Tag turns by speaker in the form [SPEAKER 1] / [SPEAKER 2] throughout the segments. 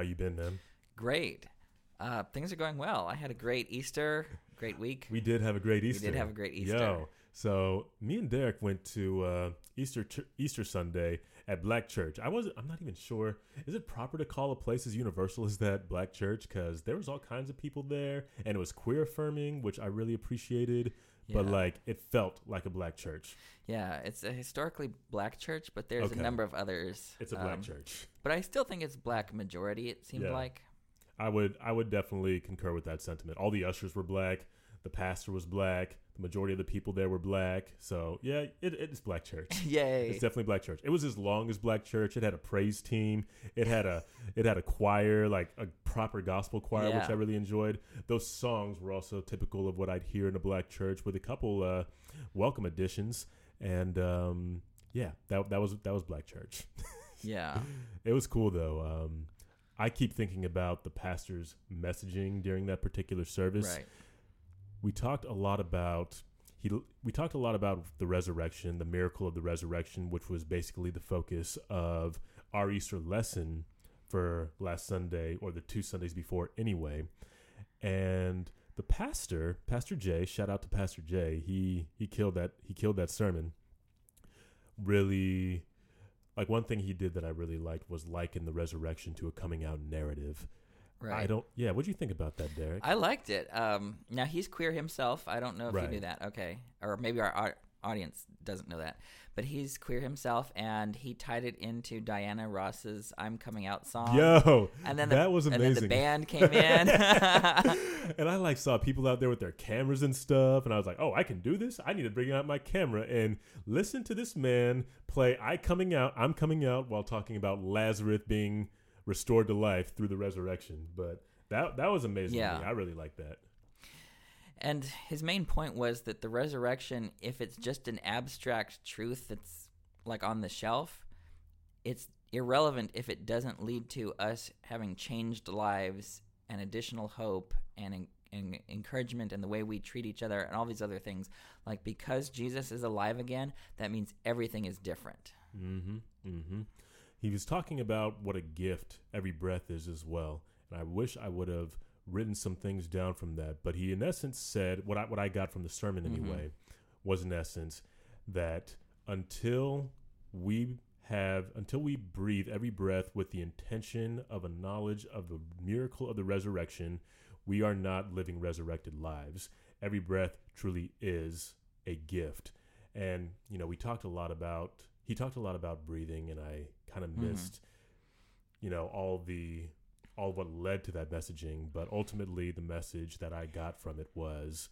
[SPEAKER 1] How you been, man?
[SPEAKER 2] Great. Uh, things are going well. I had a great Easter, great week.
[SPEAKER 1] We did have a great Easter.
[SPEAKER 2] We did have a great Easter.
[SPEAKER 1] Yo, so me and Derek went to uh, Easter Easter Sunday at Black Church. I wasn't. I'm not even sure. Is it proper to call a place as universal as that Black Church? Because there was all kinds of people there, and it was queer affirming, which I really appreciated. But like, it felt like a black church.
[SPEAKER 2] Yeah, it's a historically black church, but there's
[SPEAKER 1] Okay.
[SPEAKER 2] a number of others.
[SPEAKER 1] It's a black
[SPEAKER 2] Um,
[SPEAKER 1] church.
[SPEAKER 2] But I still think it's black majority, it seemed
[SPEAKER 1] Yeah.
[SPEAKER 2] like.
[SPEAKER 1] I would I would definitely concur with that sentiment. All the ushers were black. The pastor was black. The majority of the people there were black. So yeah, it, it's black church.
[SPEAKER 2] Yay.
[SPEAKER 1] It's definitely black church. It was as long as black church. It had a praise team. It had a it had a choir, like a proper gospel choir, which I really enjoyed. Those songs were also typical of what I'd hear in a black church, with a couple uh, welcome additions. And um, yeah, that that was that was black church.
[SPEAKER 2] yeah.
[SPEAKER 1] It was cool though. Um, I keep thinking about the pastor's messaging during that particular service.
[SPEAKER 2] Right.
[SPEAKER 1] We talked a lot about he. We talked a lot about the resurrection, the miracle of the resurrection, which was basically the focus of our Easter lesson for last Sunday or the two Sundays before, anyway. And the pastor, Pastor Jay, shout out to Pastor Jay. He he killed that he killed that sermon. Really like one thing he did that I really liked was liken the resurrection to a coming out narrative.
[SPEAKER 2] Right.
[SPEAKER 1] I don't. Yeah, what do you think about that, Derek?
[SPEAKER 2] I liked it. Um, now he's queer himself. I don't know if
[SPEAKER 1] Right.
[SPEAKER 2] you knew that. Okay, or maybe our au- audience doesn't know that. But he's queer himself, and he tied it into Diana Ross's "I'm Coming Out" song.
[SPEAKER 1] Yo,
[SPEAKER 2] and then the,
[SPEAKER 1] that was amazing.
[SPEAKER 2] And then the band came in.
[SPEAKER 1] and I like saw people out there with their cameras and stuff, and I was like, "Oh, I can do this! I need to bring out my camera and listen to this man play I coming out, I'm coming out," while talking about Lazarus being restored to life through the resurrection. But that that was amazing.
[SPEAKER 2] Yeah.
[SPEAKER 1] I really like that.
[SPEAKER 2] And his main point was that the resurrection, if it's just an abstract truth that's like on the shelf, it's irrelevant if it doesn't lead to us having changed lives and additional hope and, en- and encouragement in the way we treat each other and all these other things. Like because Jesus is alive again, that means everything is different.
[SPEAKER 1] Mm-hmm. Mm-hmm. He was talking about what a gift every breath is as well, and I wish I would have written some things down from that. But he, in essence, said what I what I got from the sermon
[SPEAKER 2] Mhm.
[SPEAKER 1] anyway was in essence that until we have until we breathe every breath with the intention of a knowledge of the miracle of the resurrection, we are not living resurrected lives. Every breath truly is a gift. And you know, we talked a lot about he talked a lot about breathing and I kind of
[SPEAKER 2] Mhm.
[SPEAKER 1] missed you know all the all what led to that messaging, but ultimately the message that I got from it was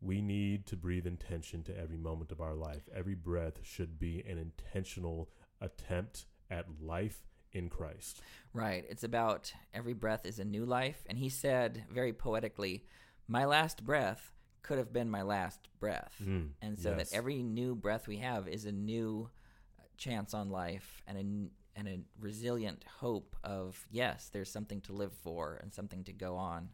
[SPEAKER 1] we need to breathe intention to every moment of our life. Every breath should be an intentional attempt at life in Christ.
[SPEAKER 2] Right. It's about every breath is a new life. And he said very poetically, My last breath could have been my last breath.
[SPEAKER 1] Mm,
[SPEAKER 2] And so
[SPEAKER 1] yes.
[SPEAKER 2] that every new breath we have is a new chance on life and a, and a resilient hope of, yes, there's something to live for and something to go on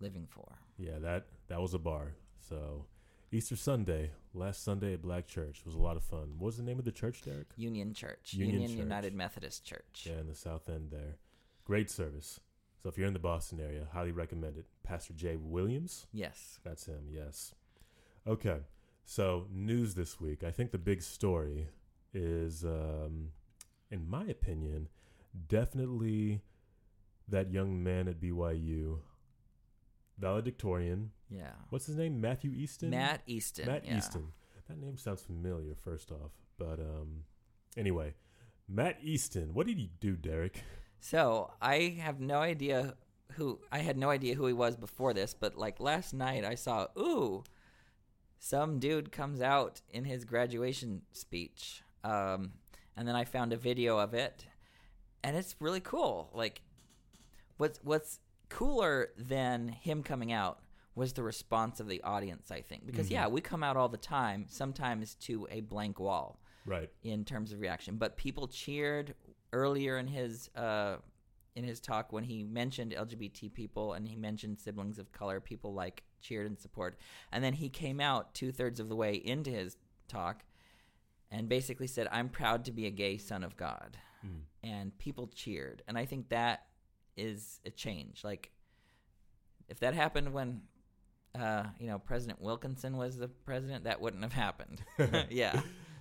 [SPEAKER 2] living for.
[SPEAKER 1] Yeah, that that was a bar. So Easter Sunday, last Sunday at Black Church was a lot of fun. What was the name of the church, Derek?
[SPEAKER 2] Union Church,
[SPEAKER 1] Union
[SPEAKER 2] Union,
[SPEAKER 1] Church.
[SPEAKER 2] United Methodist Church.
[SPEAKER 1] Yeah, in the South End there. Great service. So if you're in the Boston area, highly recommend it. Pastor Jay Williams,
[SPEAKER 2] Yes.
[SPEAKER 1] that's him, yes. Okay. So news this week. I think the big story is um in my opinion, definitely that young man at BYU, valedictorian.
[SPEAKER 2] Yeah.
[SPEAKER 1] What's his name? Matthew Easton?
[SPEAKER 2] Matt Easton.
[SPEAKER 1] Matt
[SPEAKER 2] yeah.
[SPEAKER 1] Easton. That name sounds familiar, first off. But um, anyway, Matt Easton. What did he do, Derek?
[SPEAKER 2] So I have no idea who I had no idea who he was before this, but like last night I saw, ooh, some dude comes out in his graduation speech, um, and then I found a video of it, and it's really cool. Like, what's what's cooler than him coming out was the response of the audience. I think because
[SPEAKER 1] Mhm.
[SPEAKER 2] yeah, we come out all the time, sometimes to a blank wall
[SPEAKER 1] Right.
[SPEAKER 2] in terms of reaction. But people cheered earlier in his uh, in his talk when he mentioned LGBT people and he mentioned siblings of color. People like cheered in support, and then he came out two thirds of the way into his talk and basically said, "I'm proud to be a gay son of God,"
[SPEAKER 1] Mm.
[SPEAKER 2] and people cheered. And I think that is a change. Like if that happened when uh, you know President Wilkinson was the president, that wouldn't have happened. yeah,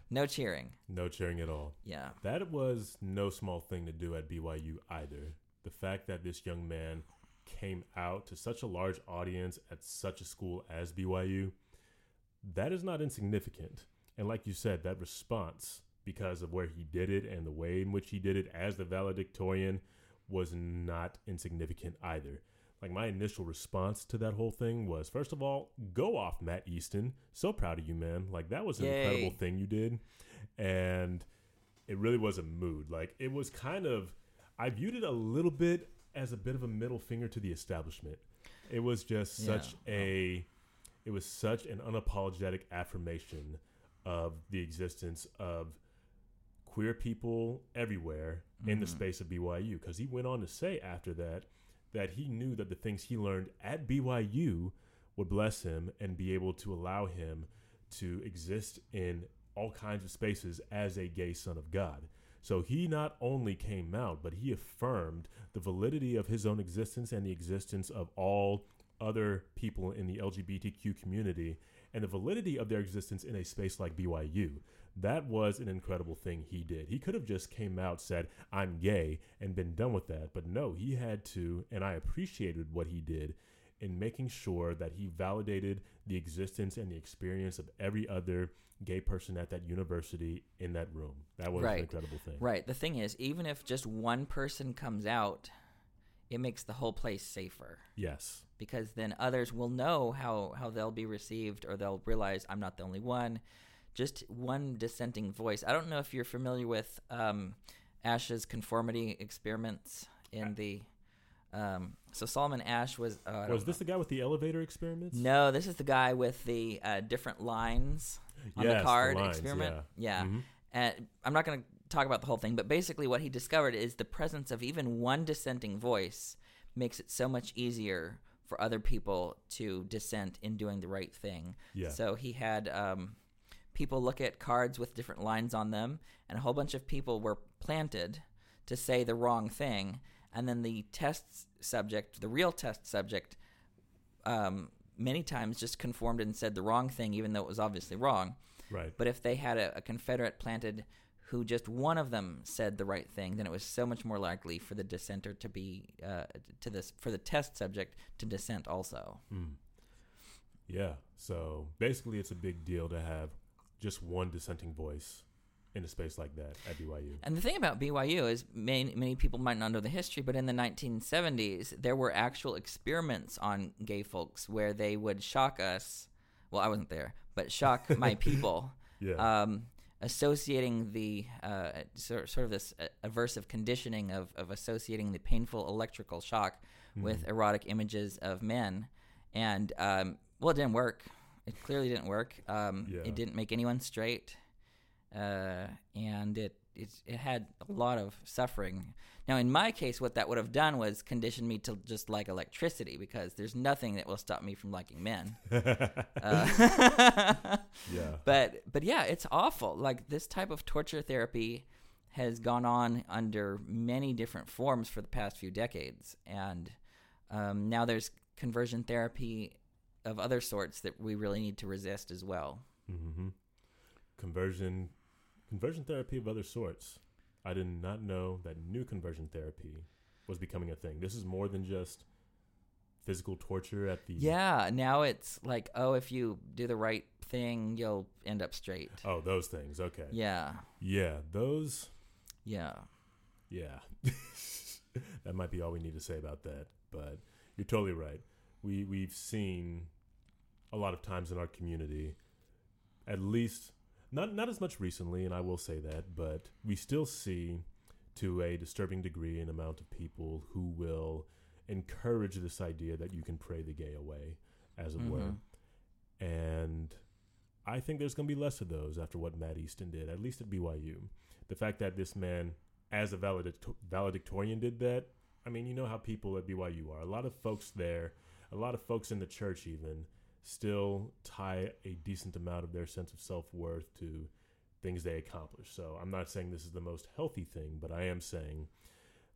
[SPEAKER 2] no cheering.
[SPEAKER 1] No cheering at all.
[SPEAKER 2] Yeah,
[SPEAKER 1] That was no small thing to do at BYU either. The fact that this young man came out to such a large audience at such a school as BYU, that is not insignificant. And like you said, that response, because of where he did it and the way in which he did it as the valedictorian, was not insignificant either. Like my initial response to that whole thing was, first of all, go off, Matt Easton. So proud of you, man. Like that was an
[SPEAKER 2] Yay.
[SPEAKER 1] incredible thing you did. And it really was a mood. Like it was kind of I viewed it a little bit as a bit of a middle finger to the establishment. It was just
[SPEAKER 2] Yeah.
[SPEAKER 1] such a it was such an unapologetic affirmation of the existence of queer people everywhere in the
[SPEAKER 2] Mhm.
[SPEAKER 1] space of BYU because he went on to say after that that he knew that the things he learned at BYU would bless him and be able to allow him to exist in all kinds of spaces as a gay son of God. So he not only came out, but he affirmed the validity of his own existence and the existence of all other people in the LGBTQ community and the validity of their existence in a space like BYU. That was an incredible thing he did. He could have just came out, said, I'm gay, and been done with that. But no, he had to, and I appreciated what he did in making sure that he validated the existence and the experience of every other gay person at that university in that room. That was
[SPEAKER 2] Right.
[SPEAKER 1] an incredible thing.
[SPEAKER 2] right. The thing is, even if just one person comes out, it makes the whole place safer
[SPEAKER 1] Yes.
[SPEAKER 2] because then others will know how how they'll be received or they'll realize I'm not the only one. Just one dissenting voice. I don't know if you're familiar with um, Asch's conformity experiments in the. Um, so Solomon Asch was. Uh,
[SPEAKER 1] Was this
[SPEAKER 2] know.
[SPEAKER 1] the guy with the elevator experiments?
[SPEAKER 2] No, this is the guy with the uh, different lines on
[SPEAKER 1] Yes,
[SPEAKER 2] the card
[SPEAKER 1] lines,
[SPEAKER 2] experiment.
[SPEAKER 1] Yeah.
[SPEAKER 2] Yeah.
[SPEAKER 1] Mhm.
[SPEAKER 2] And I'm not going to talk about the whole thing, but basically what he discovered is the presence of even one dissenting voice makes it so much easier for other people to dissent in doing the right thing.
[SPEAKER 1] Yeah.
[SPEAKER 2] So he had um, people look at cards with different lines on them, and a whole bunch of people were planted to say the wrong thing. And then the test subject, the real test subject, um, many times just conformed and said the wrong thing, even though it was obviously wrong.
[SPEAKER 1] Right.
[SPEAKER 2] But if they had a, a Confederate planted who just one of them said the right thing, then it was so much more likely for the dissenter to be uh, to this for the test subject to dissent also.
[SPEAKER 1] Mm. Yeah. So basically, it's a big deal to have just one dissenting voice in a space like that at BYU.
[SPEAKER 2] And the thing about BYU is many, many people might not know the history, but in the 1970s, there were actual experiments on gay folks where they would shock us. Well, I wasn't there, but shock my people,
[SPEAKER 1] Yeah.
[SPEAKER 2] um, associating the uh, sort, sort of this uh, aversive conditioning of, of associating the painful electrical shock with
[SPEAKER 1] Mhm.
[SPEAKER 2] erotic images of men. And, um, well, it didn't work. It clearly didn't work. Um,
[SPEAKER 1] Yeah.
[SPEAKER 2] It didn't make anyone straight uh, and it, it it had a lot of suffering. Now, in my case, what that would have done was condition me to just like electricity because there's nothing that will stop me from liking men. Uh,
[SPEAKER 1] yeah.
[SPEAKER 2] but but yeah, it's awful. Like this type of torture therapy has gone on under many different forms for the past few decades, and um, now there's conversion therapy of other sorts that we really need to resist as well.
[SPEAKER 1] hmm Conversion, conversion therapy of other sorts. I did not know that new conversion therapy was becoming a thing. This is more than just physical torture at the.
[SPEAKER 2] Yeah, now it's like, oh, if you do the right thing, you'll end up straight.
[SPEAKER 1] Oh, those things. Okay.
[SPEAKER 2] Yeah,
[SPEAKER 1] Yeah, those.
[SPEAKER 2] yeah.
[SPEAKER 1] Yeah. that might be all we need to say about that. But you're totally right. We we've seen a lot of times in our community, at least not not as much recently, and I will say that, but we still see to a disturbing degree an amount of people who will encourage this idea that you can pray the gay away, as it were.
[SPEAKER 2] Mhm.
[SPEAKER 1] And I think there's going to be less of those after what Matt Easton did, at least at BYU. The fact that this man, as a valedicto- valedictorian, did that, I mean, you know how people at BYU are. A lot of folks there, a lot of folks in the church even, still tie a decent amount of their sense of self worth to things they accomplish. So I'm not saying this is the most healthy thing, but I am saying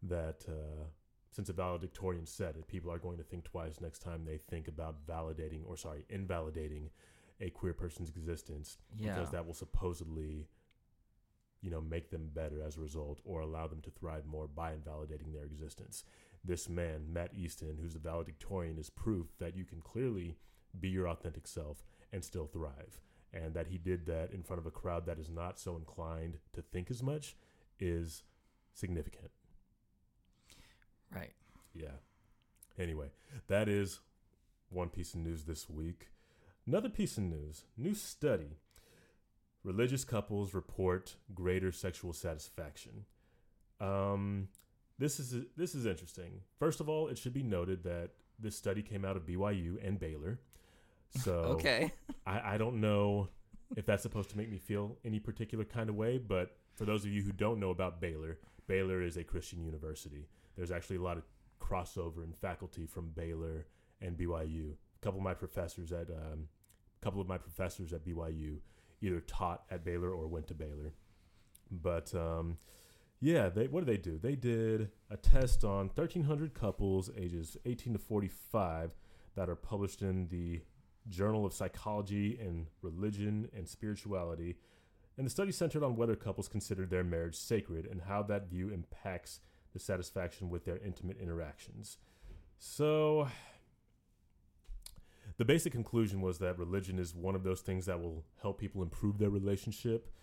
[SPEAKER 1] that uh, since a valedictorian said it, people are going to think twice next time they think about validating or sorry, invalidating a queer person's existence
[SPEAKER 2] Yeah.
[SPEAKER 1] because that will supposedly you know make them better as a result or allow them to thrive more by invalidating their existence. This man, Matt Easton, who's the valedictorian, is proof that you can clearly be your authentic self and still thrive. And that he did that in front of a crowd that is not so inclined to think as much is significant.
[SPEAKER 2] Right.
[SPEAKER 1] Yeah. Anyway, that is one piece of news this week. Another piece of news new study. Religious couples report greater sexual satisfaction. Um, this is this is interesting. First of all, it should be noted that this study came out of BYU and Baylor. So
[SPEAKER 2] Okay.
[SPEAKER 1] I, I don't know if that's supposed to make me feel any particular kind of way, but for those of you who don't know about Baylor, Baylor is a Christian university. There's actually a lot of crossover in faculty from Baylor and BYU. A couple of my professors at um, a couple of my professors at BYU either taught at Baylor or went to Baylor. But um, yeah, they what did they do? They did a test on 1,300 couples ages 18 to 45 that are published in the Journal of Psychology and Religion and Spirituality. And the study centered on whether couples considered their marriage sacred and how that view impacts the satisfaction with their intimate interactions. So, the basic conclusion was that religion is one of those things that will help people improve their relationship.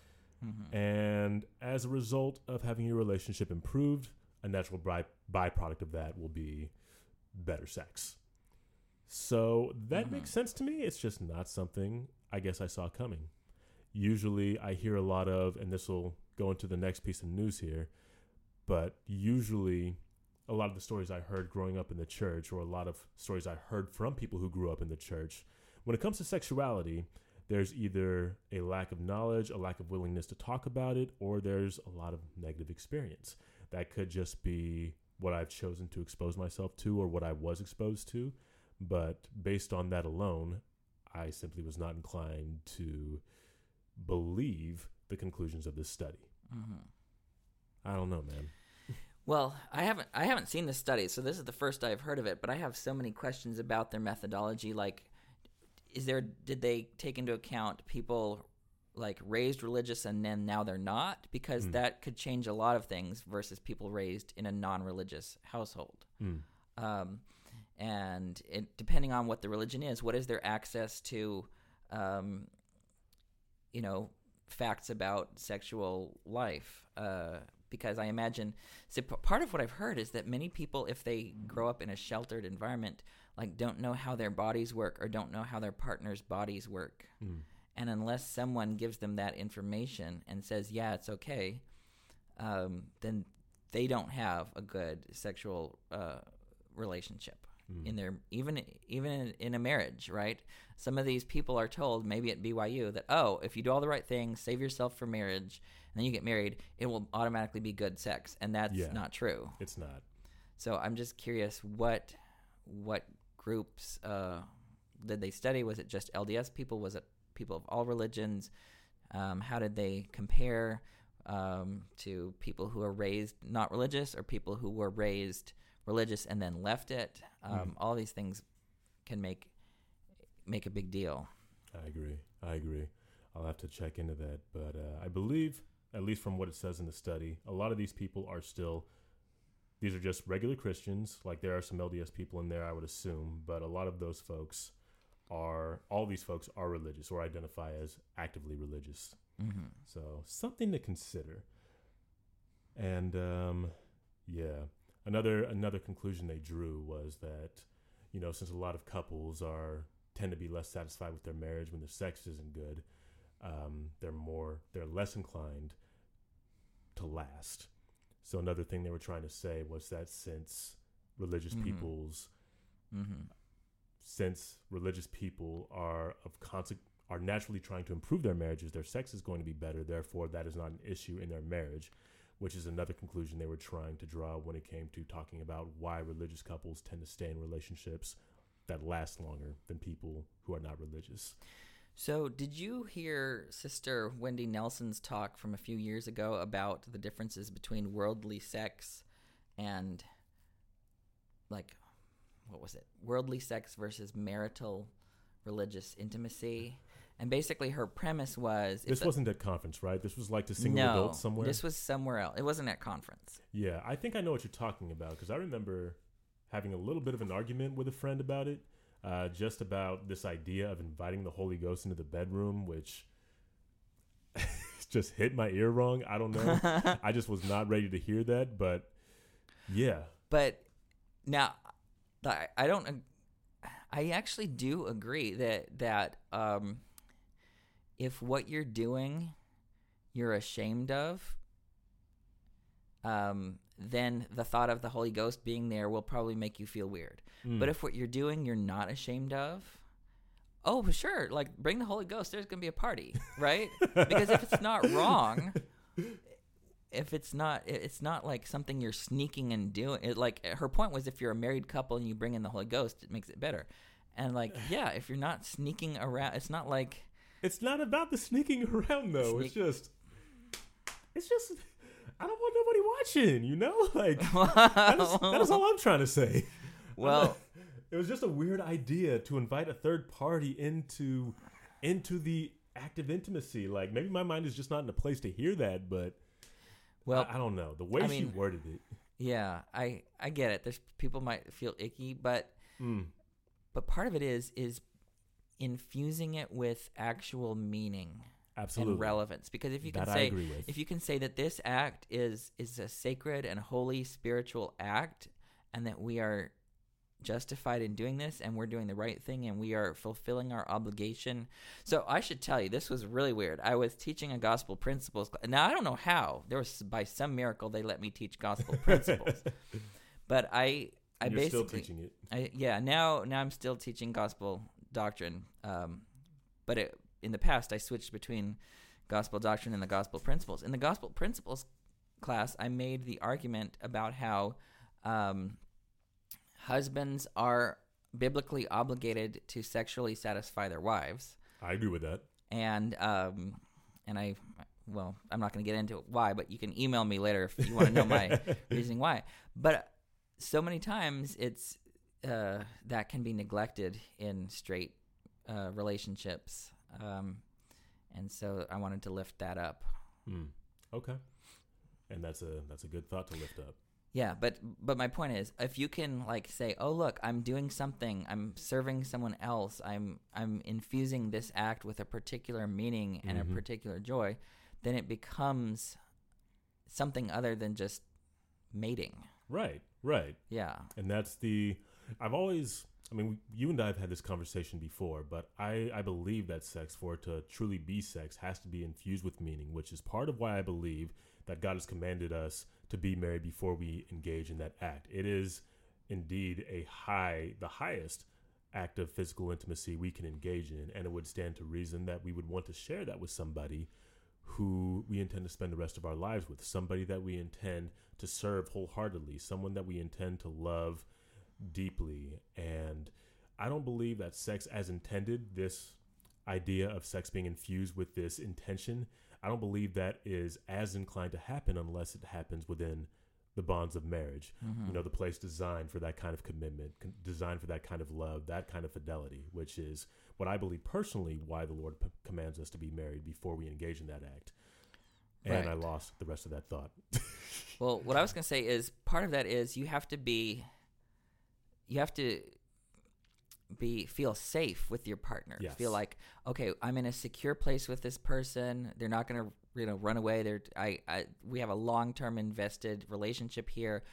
[SPEAKER 2] Mhm.
[SPEAKER 1] And as a result of having your relationship improved, a natural by- byproduct of that will be better sex. So that
[SPEAKER 2] Mhm.
[SPEAKER 1] makes sense to me. It's just not something I guess I saw coming. Usually I hear a lot of, and this will go into the next piece of news here, but usually a lot of the stories I heard growing up in the church, or a lot of stories I heard from people who grew up in the church, when it comes to sexuality, there's either a lack of knowledge, a lack of willingness to talk about it, or there's a lot of negative experience. That could just be what I've chosen to expose myself to or what I was exposed to. But based on that alone, I simply was not inclined to believe the conclusions of this study.
[SPEAKER 2] Mhm.
[SPEAKER 1] I don't know, man.
[SPEAKER 2] Well, I haven't I haven't seen this study, so this is the first I've heard of it. But I have so many questions about their methodology. Like, is there did they take into account people like raised religious and then now they're not? Because
[SPEAKER 1] Hmm.
[SPEAKER 2] that could change a lot of things versus people raised in a non-religious household.
[SPEAKER 1] Mm.
[SPEAKER 2] Um, and it, depending on what the religion is, what is their access to, um, you know, facts about sexual life? Uh, because I imagine, so part of what I've heard is that many people, if they grow up in a sheltered environment, like don't know how their bodies work or don't know how their partner's bodies work.
[SPEAKER 1] Mm.
[SPEAKER 2] And unless someone gives them that information and says, yeah, it's okay, um, then they don't have a good sexual uh, relationship
[SPEAKER 1] Mm.
[SPEAKER 2] in their even even in, in a marriage, right? Some of these people are told maybe at BYU that oh, if you do all the right things, save yourself for marriage, and then you get married, it will automatically be good sex, and that's
[SPEAKER 1] Yeah.
[SPEAKER 2] not true.
[SPEAKER 1] It's not.
[SPEAKER 2] So I'm just curious what what groups uh, did they study? Was it just LDS people? Was it people of all religions? Um, how did they compare um, to people who are raised not religious or people who were raised religious and then left it? Um,
[SPEAKER 1] Mm.
[SPEAKER 2] All these things can make make a big deal.
[SPEAKER 1] I agree. I agree. I'll have to check into that. But uh, I believe, at least from what it says in the study, a lot of these people are still, these are just regular Christians. Like there are some LDS people in there, I would assume. But a lot of those folks are, all these folks are religious or identify as actively religious.
[SPEAKER 2] Mm-hmm.
[SPEAKER 1] So something to consider. And um, yeah, another another conclusion they drew was that you know since a lot of couples are tend to be less satisfied with their marriage when their sex isn't good, um, they're more they're less inclined to last. So another thing they were trying to say was that since religious
[SPEAKER 2] Mhm.
[SPEAKER 1] people's
[SPEAKER 2] Mm-hmm.
[SPEAKER 1] since religious people are of conse- are naturally trying to improve their marriages, their sex is going to be better. Therefore, that is not an issue in their marriage, which is another conclusion they were trying to draw when it came to talking about why religious couples tend to stay in relationships that last longer than people who are not religious.
[SPEAKER 2] So, did you hear Sister Wendy Nelson's talk from a few years ago about the differences between worldly sex and like what was it? Worldly sex versus marital religious intimacy. And basically her premise was
[SPEAKER 1] This wasn't at conference, right? This was like to single
[SPEAKER 2] no,
[SPEAKER 1] adults somewhere.
[SPEAKER 2] This was somewhere else. It wasn't at conference.
[SPEAKER 1] Yeah, I think I know what you're talking about because I remember having a little bit of an argument with a friend about it, uh, just about this idea of inviting the Holy Ghost into the bedroom, which just hit my ear wrong. I don't know. I just was not ready to hear that, but yeah,
[SPEAKER 2] But now, I I don't. I actually do agree that that um, if what you're doing you're ashamed of, um, then the thought of the Holy Ghost being there will probably make you feel weird.
[SPEAKER 1] Mm.
[SPEAKER 2] But if what you're doing you're not ashamed of, oh sure, like bring the Holy Ghost. There's gonna be a party, right? because if it's not wrong, if it's not, it's not like something you're sneaking and doing. It, like her point was, if you're a married couple and you bring in the Holy Ghost, it makes it better. And like, yeah, if you're not sneaking around, it's not like
[SPEAKER 1] it's not about the sneaking around though. It's just, it's just, I don't want nobody watching. You know, like that is, that is all I'm trying to say.
[SPEAKER 2] well,
[SPEAKER 1] it was just a weird idea to invite a third party into into the act of intimacy. Like maybe my mind is just not in a place to hear that, but
[SPEAKER 2] well,
[SPEAKER 1] I, I don't know the way
[SPEAKER 2] I
[SPEAKER 1] she
[SPEAKER 2] mean-
[SPEAKER 1] worded it.
[SPEAKER 2] yeah, I I get it. There's people might feel icky, but
[SPEAKER 1] Mm,
[SPEAKER 2] but part of it is is infusing it with actual meaning
[SPEAKER 1] absolutely,
[SPEAKER 2] and relevance. Because if you can
[SPEAKER 1] that
[SPEAKER 2] say if you can say that this act is is a sacred and holy spiritual act and that we are justified in doing this and we're doing the right thing and we are fulfilling our obligation. So i should tell you this was really weird. I was teaching a gospel principles cl- now i don't know how. There was by some miracle they let me teach gospel principles. But i i
[SPEAKER 1] You're
[SPEAKER 2] basically
[SPEAKER 1] still teaching it.
[SPEAKER 2] I, yeah, now now I'm still teaching gospel doctrine, um, but it, in the past I switched between gospel doctrine and the gospel principles. In the gospel principles class, I made the argument about how um, husbands are biblically obligated to sexually satisfy their wives,
[SPEAKER 1] I agree with that.
[SPEAKER 2] and um, and I well I'm not going to get into why, but you can email me later if you want to know my reasoning why. But so many times it's uh, that can be neglected in straight uh, relationships, um, and so I wanted to lift that up.
[SPEAKER 1] Mm, okay, and that's a that's a good thought to lift up.
[SPEAKER 2] Yeah, but but my point is, if you can like say, "Oh, look, I'm doing something. I'm serving someone else. I'm I'm infusing this act with a particular meaning and
[SPEAKER 1] Mhm.
[SPEAKER 2] a particular joy," then it becomes something other than just mating.
[SPEAKER 1] Right, right.
[SPEAKER 2] Yeah.
[SPEAKER 1] and that's the i've always i mean you and i have had this conversation before but i i believe that sex for it to truly be sex has to be infused with meaning which is part of why i believe that god has commanded us to be married before we engage in that act. It is indeed a high the highest act of physical intimacy we can engage in and it would stand to reason that we would want to share that with somebody who we intend to spend the rest of our lives with somebody that we intend to serve wholeheartedly someone that we intend to love deeply. And i don't believe that sex as intended this idea of sex being infused with this intention i don't believe that is as inclined to happen unless it happens within the bonds of marriage.
[SPEAKER 2] Mhm.
[SPEAKER 1] you know the place designed for that kind of commitment designed for that kind of love that kind of fidelity which is what i believe personally why the lord p- commands us to be married before we engage in that act. And i lost the rest of that thought.
[SPEAKER 2] Well, what I was going to say is part of that is you have to be you have to be feel safe with your partner.
[SPEAKER 1] Yes.
[SPEAKER 2] Feel like, okay, I'm in a secure place with this person. They're not going to, you know, run away. They're I, I we have a long-term invested relationship here.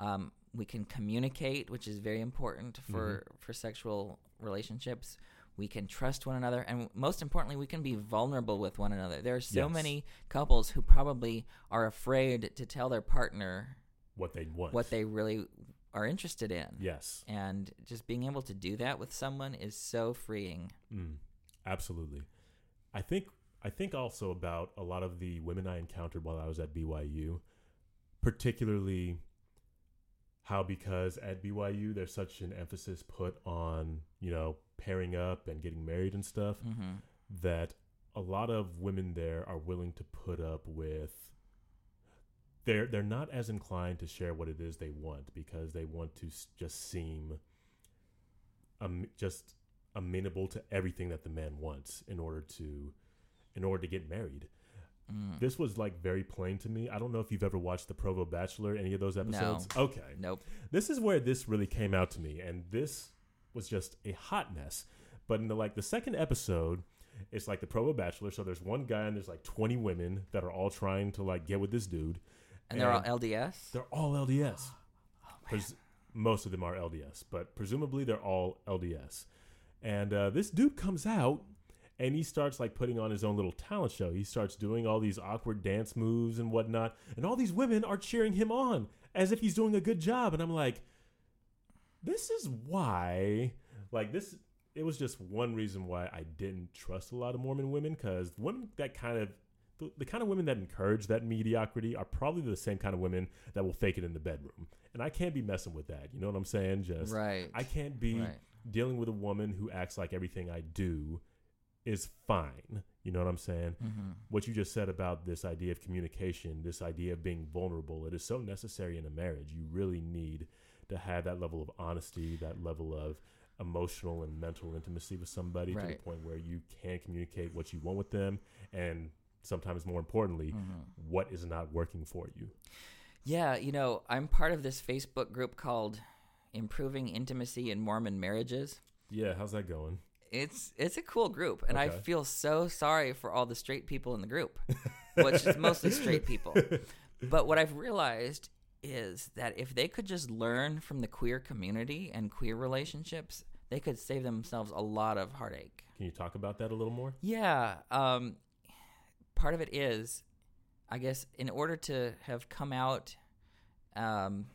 [SPEAKER 2] Um, we can communicate, which is very important for for sexual relationships. We can trust one another, and most importantly, we can be vulnerable with one another. There are so
[SPEAKER 1] Yes.
[SPEAKER 2] many couples who probably are afraid to tell their partner
[SPEAKER 1] what they want
[SPEAKER 2] what they really are interested in.
[SPEAKER 1] yes
[SPEAKER 2] And just being able to do that with someone is so freeing.
[SPEAKER 1] Mm, absolutely. I think I think also about a lot of the women I encountered while I was at BYU, particularly how because at BYU there's such an emphasis put on, you know, pairing up and getting married and stuff
[SPEAKER 2] hmm
[SPEAKER 1] that a lot of women there are willing to put up with they're they're not as inclined to share what it is they want because they want to just seem um, just amenable to everything that the man wants in order to in order to get married.
[SPEAKER 2] Mm.
[SPEAKER 1] This was like very plain to me. I don't know if you've ever watched the Provo Bachelor, any of those episodes. No. Okay.
[SPEAKER 2] Nope.
[SPEAKER 1] This is where this really came out to me, and this was just a hot mess. But in the like the second episode, it's like the Provo Bachelor. So there's one guy and there's like 20 women that are all trying to like get with this dude.
[SPEAKER 2] And they're all LDS.
[SPEAKER 1] They're all LDS. Pres- most of them are LDS, but presumably they're all LDS. And uh, this dude comes out and he starts like putting on his own little talent show. He starts doing all these awkward dance moves and whatnot, and all these women are cheering him on as if he's doing a good job. And I'm like, this is why, like this. It was just one reason why I didn't trust a lot of Mormon women because women that kind of the, the kind of women that encourage that mediocrity are probably the same kind of women that will fake it in the bedroom. And I can't be messing with that. You know what I'm saying? Just
[SPEAKER 2] Right.
[SPEAKER 1] I can't be
[SPEAKER 2] Right.
[SPEAKER 1] dealing with a woman who acts like everything I do is fine. You know what I'm saying?
[SPEAKER 2] hmm
[SPEAKER 1] What you just said about this idea of communication, this idea of being vulnerable, it is so necessary in a marriage. You really need to have that level of honesty, that level of emotional and mental intimacy with somebody to the point where you can communicate what you want with them and sometimes more importantly,
[SPEAKER 2] hmm
[SPEAKER 1] what is not working for you.
[SPEAKER 2] Yeah, you know, I'm part of this Facebook group called Improving Intimacy in Mormon Marriages.
[SPEAKER 1] Yeah, how's that going?
[SPEAKER 2] It's it's a cool group, and I feel so sorry for all the straight people in the group, which is mostly straight people. But what I've realized is that if they could just learn from the queer community and queer relationships, they could save themselves a lot of heartache.
[SPEAKER 1] Can you talk about that a little more?
[SPEAKER 2] Yeah. Um, part of it is, I guess, in order to have come out um,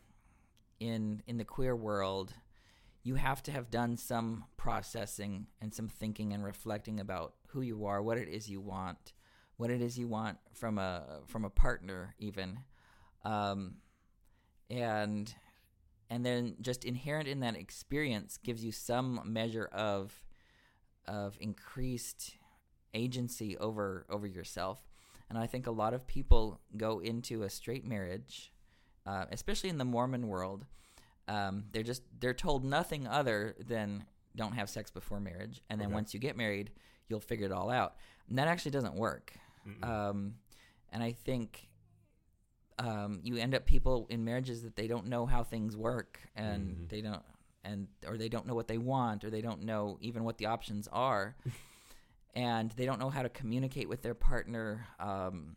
[SPEAKER 2] in in the queer world, you have to have done some processing and some thinking and reflecting about who you are, what it is you want, what it is you want from a from a partner, even, um, and and then just inherent in that experience gives you some measure of of increased agency over over yourself. And i think a lot of people go into a straight marriage uh, especially in the mormon world um, they're just they're told nothing other than don't have sex before marriage. And then
[SPEAKER 1] Okay.
[SPEAKER 2] once you get married you'll figure it all out. And that actually doesn't work. Um, and I think um, you end up people in marriages that they don't know how things work, and
[SPEAKER 1] Mhm.
[SPEAKER 2] they don't, and or they don't know what they want, or they don't know even what the options are, and they don't know how to communicate with their partner. Um,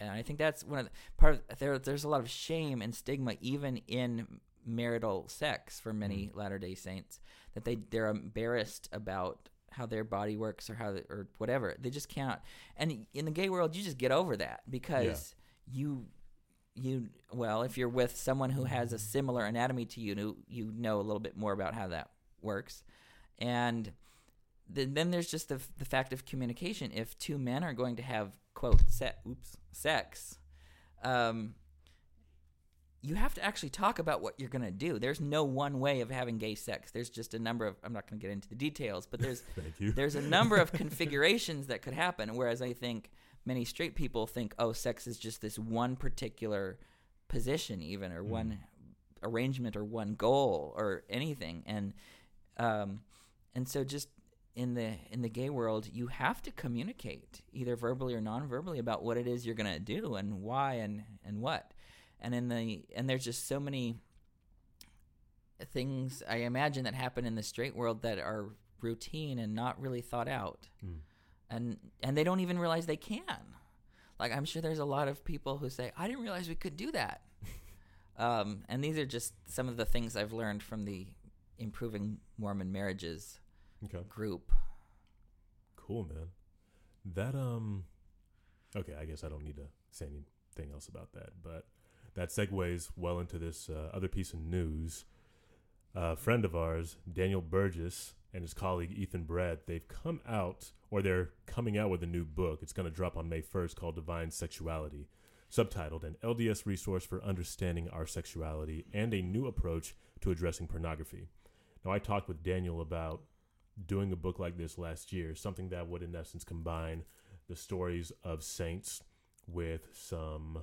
[SPEAKER 2] and I think that's one of the part of there. There's a lot of shame and stigma even in marital sex for many Latter Day Saints that they they're embarrassed about how their body works or how they, or whatever. They just cannot. And in the gay world, you just get over that because you you well, if you're with someone who has a similar anatomy to you, you you know a little bit more about how that works, and then, then there's just the the fact of communication. If two men are going to have quote se- oops sex, um, you have to actually talk about what you're going to do. There's no one way of having gay sex. There's just a number of I'm not going to get into the details, but there's there's a number of configurations that could happen. Whereas I think many straight people think, oh, sex is just this one particular position, even or one arrangement or one goal or anything, and um, and so just in the in the gay world, you have to communicate either verbally or non-verbally about what it is you're gonna do and why and and what. And in the and there's just so many things I imagine that happen in the straight world that are routine and not really thought out.
[SPEAKER 1] Mm.
[SPEAKER 2] And and they don't even realize they can. Like I'm sure there's a lot of people who say, "I didn't realize we could do that." um, and these are just some of the things I've learned from the improving Mormon marriages
[SPEAKER 1] Okay.
[SPEAKER 2] group.
[SPEAKER 1] Cool, man. That um okay, I guess I don't need to say anything else about that, but that segues well into this uh, other piece of news. A friend of ours, Daniel Burgess, and his colleague Ethan Brett, they've come out, or they're coming out with a new book. It's going to drop on May 1st called Divine Sexuality, subtitled An LDS Resource for Understanding Our Sexuality and a New Approach to Addressing Pornography. Now, I talked with Daniel about doing a book like this last year, something that would, in essence, combine the stories of saints with some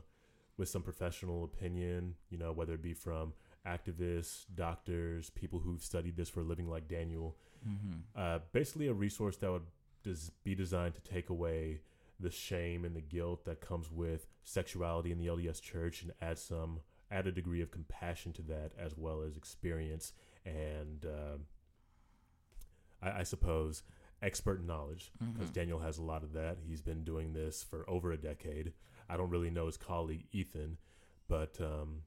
[SPEAKER 1] with some professional opinion, you know, whether it be from activists, doctors, people who've studied this for a living, like Daniel.
[SPEAKER 2] Mm-hmm.
[SPEAKER 1] Uh, basically, a resource that would des- be designed to take away the shame and the guilt that comes with sexuality in the LDS Church and add some add a degree of compassion to that as well as experience and uh, I, I suppose expert knowledge because
[SPEAKER 2] Mhm.
[SPEAKER 1] Daniel has a lot of that. He's been doing this for over a decade. I don't really know his colleague Ethan, but um,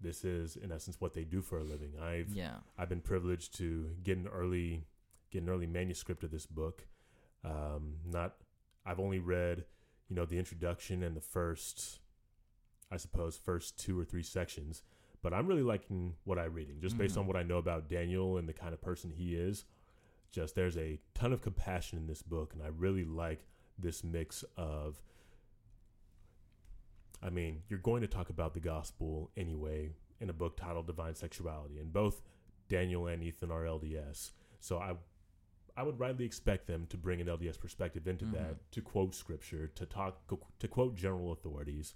[SPEAKER 1] this is in essence what they do for a living. I've
[SPEAKER 2] Yeah.
[SPEAKER 1] I've been privileged to get an early get an early manuscript of this book. Um, not I've only read you know the introduction and the first I suppose first two or three sections, but I'm really liking what I'm reading just based
[SPEAKER 2] Mhm.
[SPEAKER 1] on what I know about Daniel and the kind of person he is. Just there's a ton of compassion in this book, and I really like this mix of. I mean, you're going to talk about the gospel anyway in a book titled Divine Sexuality, and both Daniel and Ethan are LDS. So I I would rightly expect them to bring an LDS perspective into
[SPEAKER 2] Mhm.
[SPEAKER 1] that, to quote scripture, to talk to quote general authorities.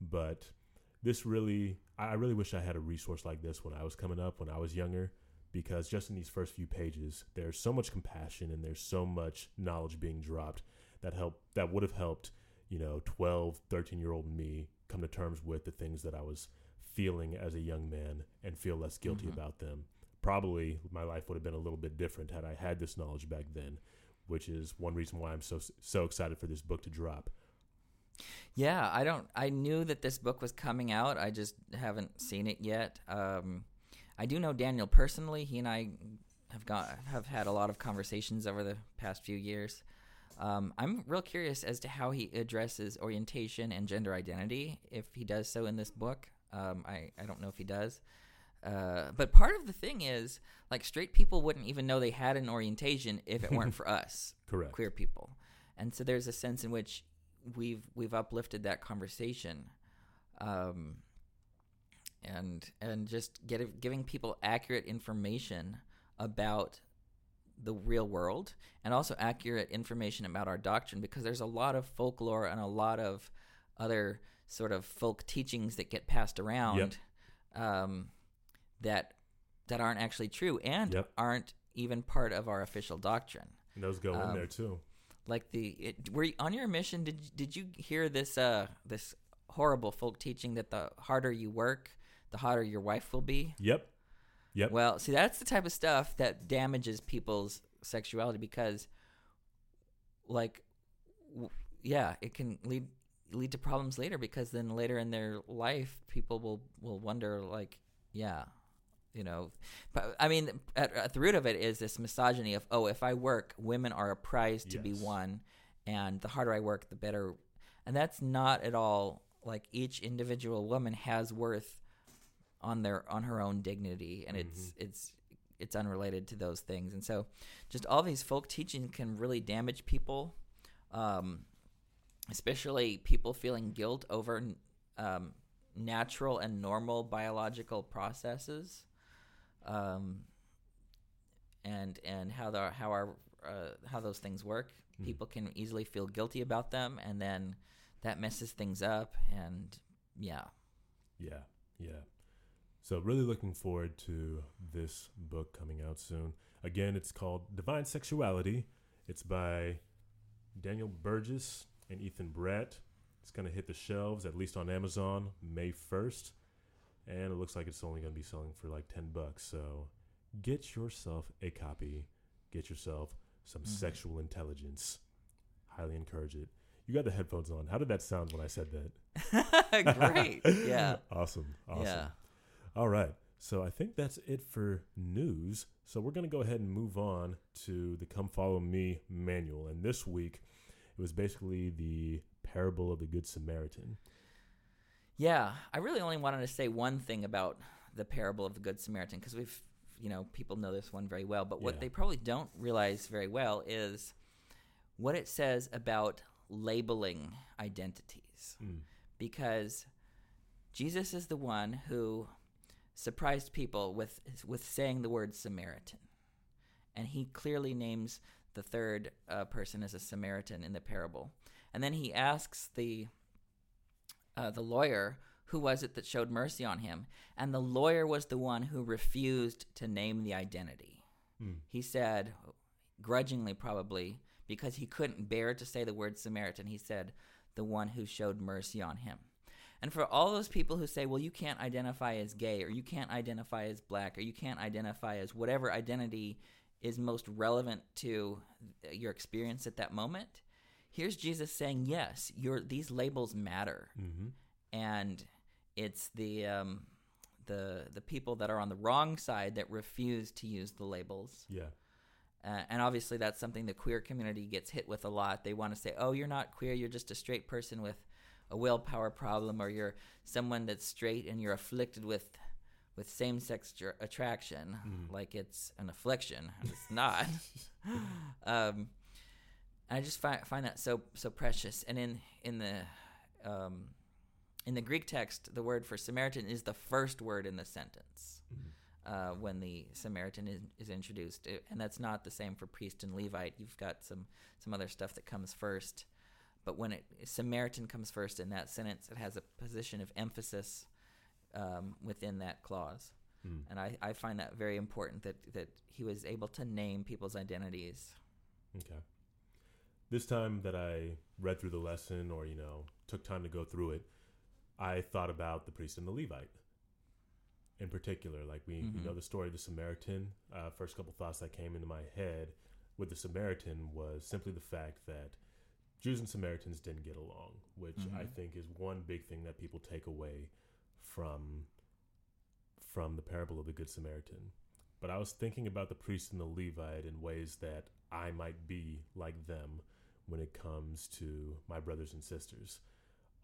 [SPEAKER 1] But this really I really wish I had a resource like this when I was coming up, when I was younger, because just in these first few pages, there's so much compassion and there's so much knowledge being dropped that help that would have helped, you know, 12, 13 year old me come to terms with the things that I was feeling as a young man and feel less guilty
[SPEAKER 2] Mhm.
[SPEAKER 1] about them. Probably my life would have been a little bit different had I had this knowledge back then, which is one reason why I'm so so excited for this book to drop.
[SPEAKER 2] Yeah, I don't. I knew that this book was coming out. I just haven't seen it yet. Um, I do know Daniel personally. He and I have got have had a lot of conversations over the past few years. Um, I'm real curious as to how he addresses orientation and gender identity. If he does so in this book, um, I I don't know if he does. Uh, but part of the thing is, like, straight people wouldn't even know they had an orientation if it weren't for us
[SPEAKER 1] Correct.
[SPEAKER 2] queer people, and so there's a sense in which we've we've uplifted that conversation, um, and and just get, giving people accurate information about the real world and also accurate information about our doctrine because there's a lot of folklore and a lot of other sort of folk teachings that get passed around um, that that aren't actually true and
[SPEAKER 1] Yep.
[SPEAKER 2] aren't even part of our official doctrine
[SPEAKER 1] And those go in
[SPEAKER 2] Um,
[SPEAKER 1] there too.
[SPEAKER 2] like the it, were you, on your mission did did you hear this uh this horrible folk teaching that the harder you work the hotter your wife will be
[SPEAKER 1] Yep. Yep.
[SPEAKER 2] well see that's the type of stuff that damages people's sexuality because like w- yeah it can lead lead to problems later because then later in their life people will will wonder like yeah you know but i mean at, at the root of it is this misogyny of oh if i work women are a prize to be won and the harder i work the better and that's not at all like each individual woman has worth on their on her own dignity and it's it's it's unrelated to those things and so just all these folk teachings can really damage people um, especially people feeling guilt over um, natural and normal biological processes um, and and how the how our uh, how those things work
[SPEAKER 1] Mm.
[SPEAKER 2] people can easily feel guilty about them and then that messes things up and yeah
[SPEAKER 1] Yeah, yeah. So really looking forward to this book coming out soon. Again, it's called Divine Sexuality. It's by Daniel Burgess and Ethan Brett. It's gonna hit the shelves at least on Amazon May first, and it looks like it's only gonna be selling for like ten bucks. So get yourself a copy. Get yourself some
[SPEAKER 2] Mhm.
[SPEAKER 1] sexual intelligence. Highly encourage it. You got the headphones on. How did that sound when I said that?
[SPEAKER 2] great yeah
[SPEAKER 1] awesome. Awesome.
[SPEAKER 2] yeah
[SPEAKER 1] All right. So I think that's it for news. So we're going to go ahead and move on to the Come Follow Me manual. And this week, it was basically the parable of the Good Samaritan.
[SPEAKER 2] Yeah, I really only wanted to say one thing about the parable of the Good Samaritan because we've, you know, people know this one very well. But what
[SPEAKER 1] Yeah.
[SPEAKER 2] they probably don't realize very well is what it says about labeling identities.
[SPEAKER 1] Mm.
[SPEAKER 2] Because Jesus is the one who surprised people with with saying the word Samaritan, and he clearly names the third uh, person as a Samaritan in the parable, and then he asks the uh, the lawyer, who was it that showed mercy on him? And the lawyer was the one who refused to name the identity.
[SPEAKER 1] Hmm.
[SPEAKER 2] He said, grudgingly probably, because he couldn't bear to say the word Samaritan, he said, the one who showed mercy on him. And for all those people who say, well, you can't identify as gay, or you can't identify as black, or you can't identify as whatever identity is most relevant to your experience at that moment, here's Jesus saying, yes, your these labels matter,
[SPEAKER 1] Mm-hmm.
[SPEAKER 2] and it's the um, the the people that are on the wrong side that refuse to use the labels.
[SPEAKER 1] Yeah.
[SPEAKER 2] Uh, and obviously, that's something the queer community gets hit with a lot. They want to say, "Oh, you're not queer. You're just a straight person with a willpower problem, or you're someone that's straight and you're afflicted with with same-sex dr- attraction,
[SPEAKER 1] Mhm.
[SPEAKER 2] like it's an affliction. It's not." um, I just find find that so so precious. And in in the um, in the Greek text, the word for Samaritan is the first word in the sentence
[SPEAKER 1] Mhm.
[SPEAKER 2] uh, when the Samaritan is, is introduced, It- and that's not the same for priest and Levite. You've got some some other stuff that comes first, but when it Samaritan comes first in that sentence, it has a position of emphasis um, within that clause,
[SPEAKER 1] Mm.
[SPEAKER 2] and I, I find that very important that that he was able to name people's identities.
[SPEAKER 1] Okay. This time that I read through the lesson or, you know, took time to go through it, I thought about the priest and the Levite in particular. Like, we, we
[SPEAKER 2] Mhm.
[SPEAKER 1] know the story of the Samaritan. Uh, first couple thoughts that came into my head with the Samaritan was simply the fact that Jews and Samaritans didn't get along, which I
[SPEAKER 2] Mhm.
[SPEAKER 1] think is one big thing that people take away from from the parable of the Good Samaritan. But I was thinking about the priest and the Levite in ways that I might be like them when it comes to my brothers and sisters.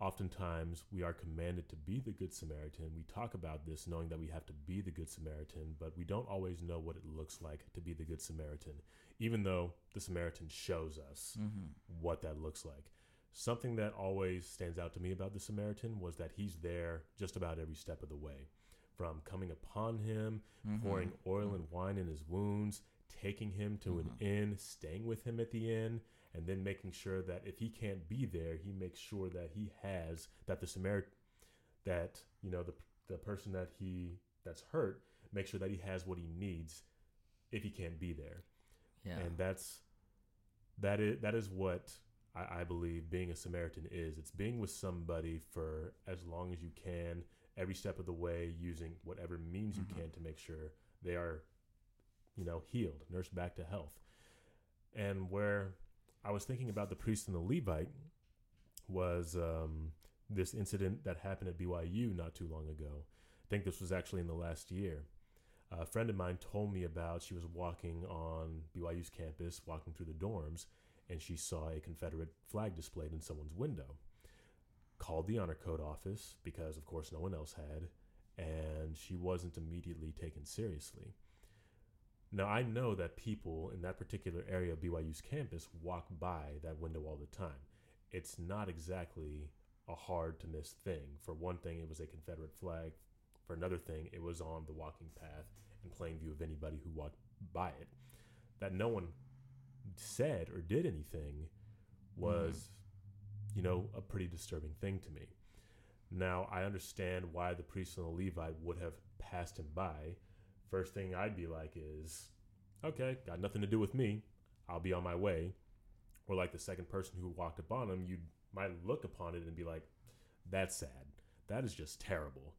[SPEAKER 1] Oftentimes, we are commanded to be the Good Samaritan. We talk about this knowing that we have to be the Good Samaritan, but we don't always know what it looks like to be the Good Samaritan, even though the Samaritan shows us
[SPEAKER 2] Mm-hmm.
[SPEAKER 1] what that looks like. Something that always stands out to me about the Samaritan was that he's there just about every step of the way. From coming upon him,
[SPEAKER 2] Mm-hmm.
[SPEAKER 1] pouring oil and wine in his wounds, taking him to an
[SPEAKER 2] Mhm.
[SPEAKER 1] inn, staying with him at the inn, and then making sure that if he can't be there, he makes sure that he has that the Samaritan that you know the the person that he that's hurt, make sure that he has what he needs if he can't be there
[SPEAKER 2] Yeah.
[SPEAKER 1] and that's that is that is what I, I believe being a Samaritan is. It's being with somebody for as long as you can, every step of the way, using whatever means you
[SPEAKER 2] Mhm.
[SPEAKER 1] can to make sure they are, you know, healed, nursed back to health. And where I was thinking about the priest and the Levite was um, this incident that happened at BYU not too long ago. I think this was actually in the last year a friend of mine told me about she was walking on BYU's campus, walking through the dorms, and she saw a Confederate flag displayed in someone's window. Called the honor code office because, of course, no one else had, and she wasn't immediately taken seriously. Now, I know that people in that particular area of BYU's campus walk by that window all the time. It's not exactly a hard to miss thing. For one thing, it was a Confederate flag. For another thing, it was on the walking path in plain view of anybody who walked by it. That no one said or did anything was, you know, a pretty disturbing thing to me. Now, I understand why the priest and the Levite would have passed him by. First thing I'd be like is, okay, got nothing to do with me. I'll be on my way. Or like the second person who walked upon him, you might look upon it and be like, that's sad. That is just terrible.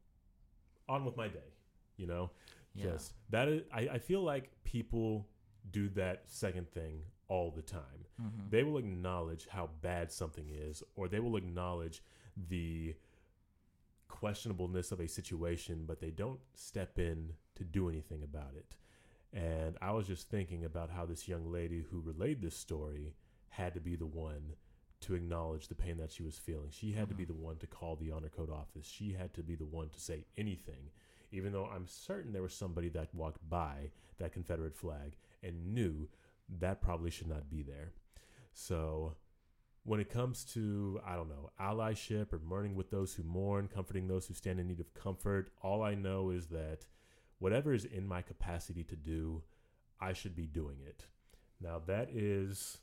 [SPEAKER 1] On with my day, you know?
[SPEAKER 2] yeah.
[SPEAKER 1] Just that is, I, I feel like people do that second thing all the time.
[SPEAKER 2] Mhm.
[SPEAKER 1] They will acknowledge how bad something is, or they will acknowledge the questionableness of a situation, but they don't step in to do anything about it. And I was just thinking about how this young lady who relayed this story had to be the one to acknowledge the pain that she was feeling. She had to be
[SPEAKER 2] Mhm.
[SPEAKER 1] the one to call the honor code office. She had to be the one to say anything, even though I'm certain there was somebody that walked by that Confederate flag and knew that probably should not be there. So when it comes to, I don't know, allyship or mourning with those who mourn, comforting those who stand in need of comfort, all I know is that whatever is in my capacity to do, I should be doing it. Now, that is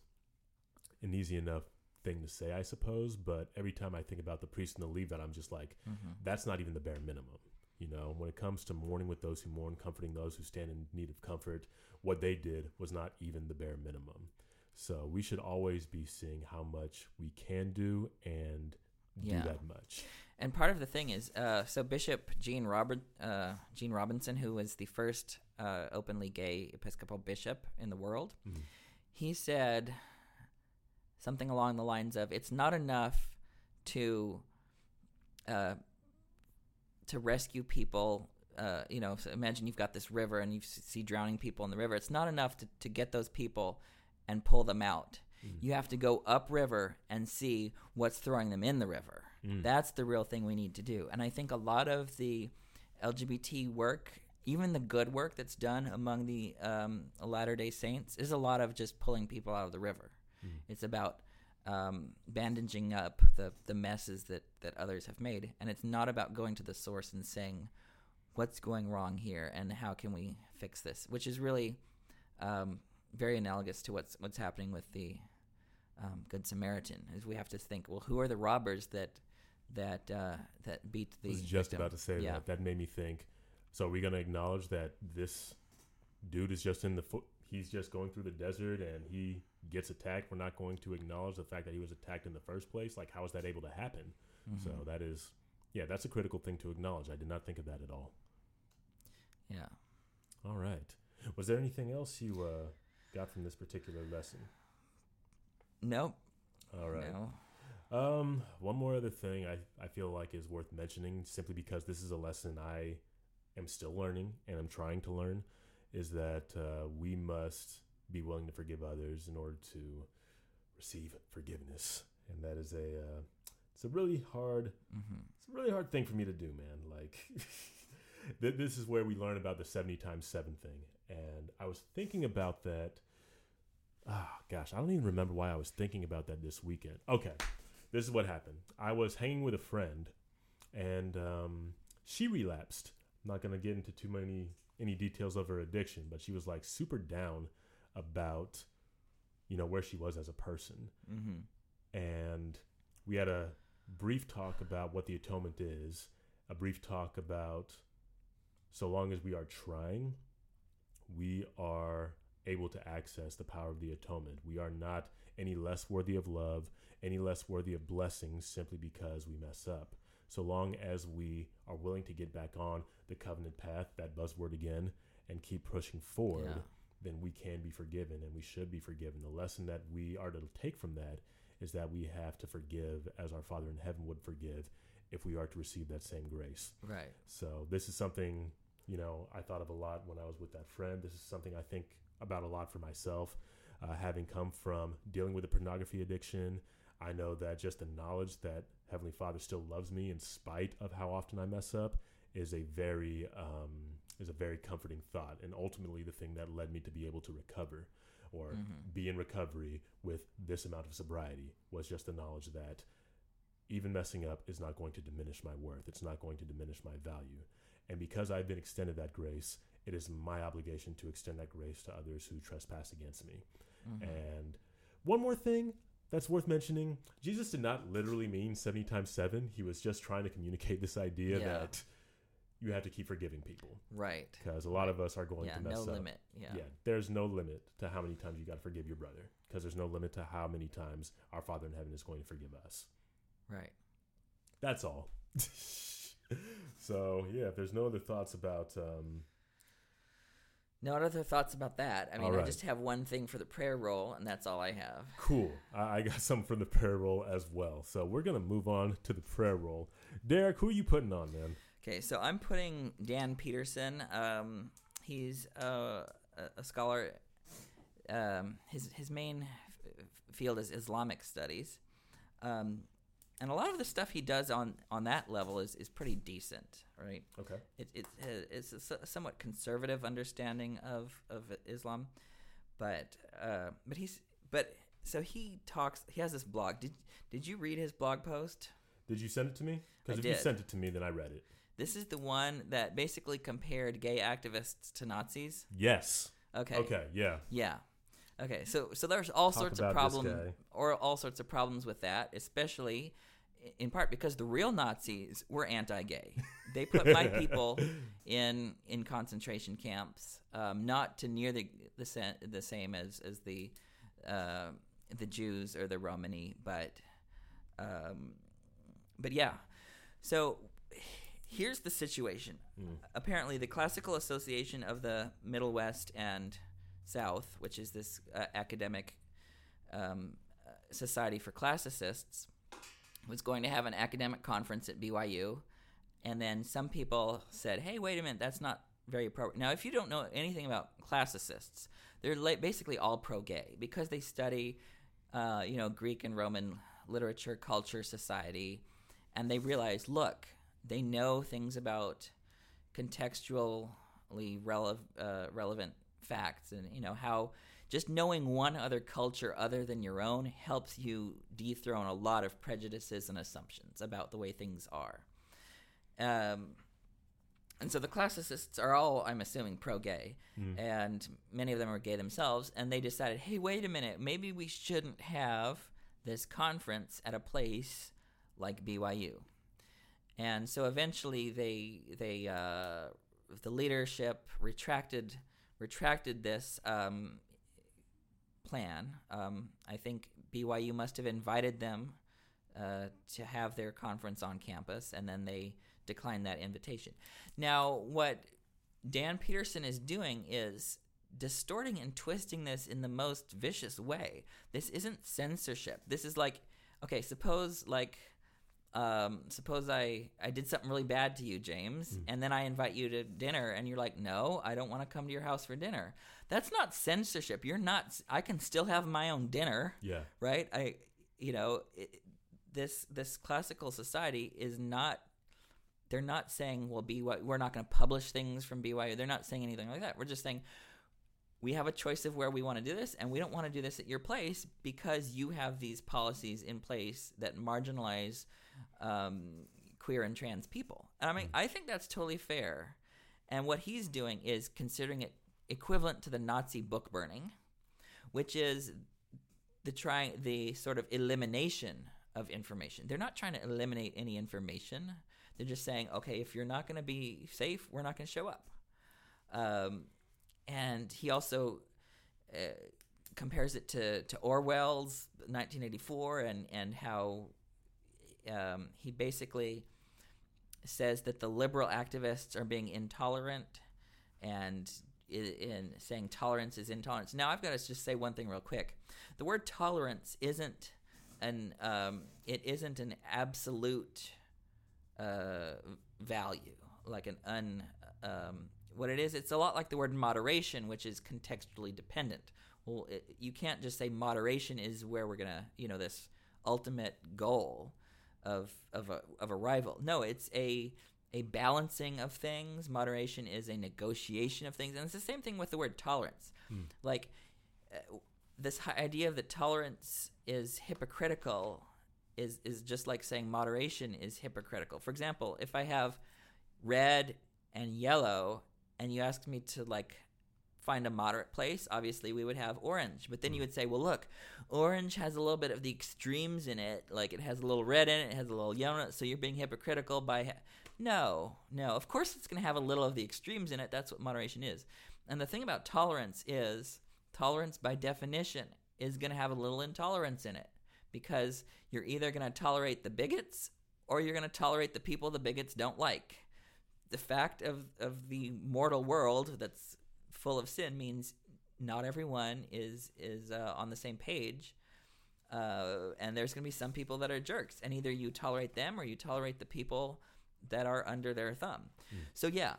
[SPEAKER 1] an easy enough thing to say, I suppose. But every time I think about the priest and the Levite, I'm just like,
[SPEAKER 2] Mm-hmm.
[SPEAKER 1] that's not even the bare minimum. You know, when it comes to mourning with those who mourn, comforting those who stand in need of comfort, what they did was not even the bare minimum. So we should always be seeing how much we can do and
[SPEAKER 2] Yeah.
[SPEAKER 1] do that much.
[SPEAKER 2] And part of the thing is, uh, so Bishop Gene Robert, uh, Gene Robinson, who was the first uh, openly gay Episcopal bishop in the world,
[SPEAKER 1] Mhm.
[SPEAKER 2] he said something along the lines of, "It's not enough to uh, to rescue people." Uh, you know, so imagine you've got this river and you see drowning people in the river. It's not enough to, to get those people and pull them out.
[SPEAKER 1] Mm.
[SPEAKER 2] You have to go upriver and see what's throwing them in the river.
[SPEAKER 1] Mm.
[SPEAKER 2] That's the real thing we need to do. And I think a lot of the LGBT work, even the good work that's done among the um, Latter day Saints, is a lot of just pulling people out of the river.
[SPEAKER 1] Mm.
[SPEAKER 2] It's about um, bandaging up the, the messes that, that others have made. And it's not about going to the source and saying, what's going wrong here and how can we fix this, which is really um, very analogous to what's, what's happening with the um, Good Samaritan. Is we have to think, well, who are the robbers that that uh, that beat the
[SPEAKER 1] I was just
[SPEAKER 2] victim?
[SPEAKER 1] about to say
[SPEAKER 2] Yeah.
[SPEAKER 1] that. That made me think. So are we gonna acknowledge that this dude is just in the foot? He's just going through the desert and he gets attacked. We're not going to acknowledge the fact that he was attacked in the first place. Like, how is that able to happen? So
[SPEAKER 2] Mhm.
[SPEAKER 1] that is, yeah, that's a critical thing to acknowledge. I did not think of that at all.
[SPEAKER 2] yeah.
[SPEAKER 1] All right. Was there anything else you uh, got from this particular lesson?
[SPEAKER 2] Nope.
[SPEAKER 1] All right.
[SPEAKER 2] No.
[SPEAKER 1] Um, one more other thing I, I feel like is worth mentioning, simply because this is a lesson I am still learning and I'm trying to learn, is that uh, we must be willing to forgive others in order to receive forgiveness, and that is a uh, it's a really hard
[SPEAKER 2] hmm
[SPEAKER 1] it's a really hard thing for me to do, man. Like, th- this is where we learn about the 70 times 7 thing. And I was thinking about that. Ah, gosh, I don't even remember why I was thinking about that this weekend. Okay, this is what happened. I was hanging with a friend, and um, she relapsed. I'm not going to get into too many any details of her addiction, but she was like super down about, you know, where she was as a person
[SPEAKER 2] hmm
[SPEAKER 1] and we had a brief talk about what the atonement is, a brief talk about so long as we are trying, we are able to access the power of the atonement. We are not any less worthy of love, any less worthy of blessings simply because we mess up. So long as we are willing to get back on the covenant path, that buzzword again, and keep pushing forward,
[SPEAKER 2] Yeah.
[SPEAKER 1] then we can be forgiven and we should be forgiven. The lesson that we are to take from that is that we have to forgive as our Father in heaven would forgive if we are to receive that same grace.
[SPEAKER 2] Right.
[SPEAKER 1] So this is something, you know, I thought of a lot when I was with that friend. This is something I think about a lot for myself. Uh, having come from dealing with a pornography addiction, I know that just the knowledge that Heavenly Father still loves me in spite of how often I mess up is a very um, is a very comforting thought, and ultimately the thing that led me to be able to recover or
[SPEAKER 2] Mhm.
[SPEAKER 1] be in recovery with this amount of sobriety was just the knowledge that even messing up is not going to diminish my worth. It's not going to diminish my value. And because I've been extended that grace, it is my obligation to extend that grace to others who trespass against me.
[SPEAKER 2] Mhm.
[SPEAKER 1] And one more thing that's worth mentioning Jesus did not literally mean 70 times 7. He was just trying to communicate this idea
[SPEAKER 2] Yeah.
[SPEAKER 1] that you have to keep forgiving people
[SPEAKER 2] Right.
[SPEAKER 1] because a lot of us are going
[SPEAKER 2] Yeah.
[SPEAKER 1] to mess
[SPEAKER 2] No
[SPEAKER 1] up.
[SPEAKER 2] No limit. Yeah.
[SPEAKER 1] Yeah, there's no limit to how many times you got to forgive your brother because there's no limit to how many times our Father in heaven is going to forgive us.
[SPEAKER 2] Right.
[SPEAKER 1] That's all. so, yeah, if there's no other thoughts about um,
[SPEAKER 2] No other thoughts about that. I mean,
[SPEAKER 1] All
[SPEAKER 2] I just have one thing for the prayer roll, and that's all I have.
[SPEAKER 1] cool, I, got some from the prayer roll as well. So, we're going to move on to the prayer roll. Derek, who are you putting on, man?
[SPEAKER 2] Okay, so I'm putting Dan Peterson. Um, he's uh, a, a scholar. Um, his his main f- field is Islamic studies, um, and a lot of the stuff he does on on that level is is pretty decent, right?
[SPEAKER 1] Okay.
[SPEAKER 2] It, it, it's a somewhat conservative understanding of, of Islam, but uh, but he's but so he talks. He has this blog. Did did you read his blog post?
[SPEAKER 1] Did you send it to me? Because if you sent it to me, then I read it.
[SPEAKER 2] This is the one that basically compared gay activists to Nazis.
[SPEAKER 1] Yes.
[SPEAKER 2] Okay.
[SPEAKER 1] Okay, yeah.
[SPEAKER 2] Yeah. Okay, so so there's all
[SPEAKER 1] Talk
[SPEAKER 2] sorts of problems, or all sorts of problems with that, especially in part because the real Nazis were anti-gay. They put my people in in concentration camps, um, not to near the the, sa- the same as as the uh, the Jews or the Romani, but um, but yeah. So here's the situation.
[SPEAKER 1] Mm.
[SPEAKER 2] Apparently, the Classical Association of the Middle West and South, which is this uh, academic um, uh, society for classicists, was going to have an academic conference at BYU. And then some people said, hey, wait a minute, that's not very appropriate. Now, if you don't know anything about classicists, they're basically all pro gay because they study, uh, you know, Greek and Roman literature, culture, society, and they realize, look, they know things about contextually rele- uh, relevant facts and you know how just knowing one other culture other than your own helps you dethrone a lot of prejudices and assumptions about the way things are um, and so the classicists are all i'm assuming pro-gay
[SPEAKER 1] Mm.
[SPEAKER 2] and many of them are gay themselves and they decided hey wait a minute maybe we shouldn't have this conference at a place like byu and so eventually they they uh, the leadership retracted retracted this um, plan. Um, I think BYU must have invited them uh, to have their conference on campus, and then they declined that invitation. Now, what Dan Peterson is doing is distorting and twisting this in the most vicious way. This isn't censorship. This is like, okay, suppose like um, suppose I, I did something really bad to you, James, and then I invite you to dinner, and you're like, no, I don't want to come to your house for dinner. That's not censorship. You're not. I can still have my own dinner,
[SPEAKER 1] Yeah.
[SPEAKER 2] right? I, you know, it, this this classical society is not. They're not saying, well, BYU, we're not going to publish things from BYU. They're not saying anything like that. We're just saying we have a choice of where we want to do this, and we don't want to do this at your place because you have these policies in place that marginalize um, queer and trans people. And I mean, I think that's totally fair. And what he's doing is considering it equivalent to the Nazi book burning, which is the trying the sort of elimination of information. They're not trying to eliminate any information. They're just saying, okay, if you're not going to be safe, we're not going to show up. Um, and he also uh, compares it to, to Orwell's 1984 and, and how um, he basically says that the liberal activists are being intolerant and in saying tolerance is intolerance. Now, I've got to just say one thing real quick. The word tolerance isn't an um, it isn't an absolute uh, value, like an un. Um, what it is, it's a lot like the word moderation, which is contextually dependent. Well, it, you can't just say moderation is where we're gonna, you know, this ultimate goal of of a of a rival. No, it's a a balancing of things. Moderation is a negotiation of things, and it's the same thing with the word tolerance. Like uh, this hi- idea that tolerance is hypocritical is is just like saying moderation is hypocritical. For example, if I have red and yellow, and you ask me to like find a moderate place, obviously we would have orange. But then you would say, well, look, orange has a little bit of the extremes in it. Like it has a little red in it, it has a little yellow in it. So you're being hypocritical by. Ha- no, no. Of course it's going to have a little of the extremes in it. That's what moderation is. And the thing about tolerance is tolerance by definition is going to have a little intolerance in it because you're either going to tolerate the bigots or you're going to tolerate the people the bigots don't like. The fact of, of the mortal world that's full of sin means not everyone is is uh, on the same page, uh, and there's going to be some people that are jerks, and either you tolerate them or you tolerate the people that are under their thumb. So yeah,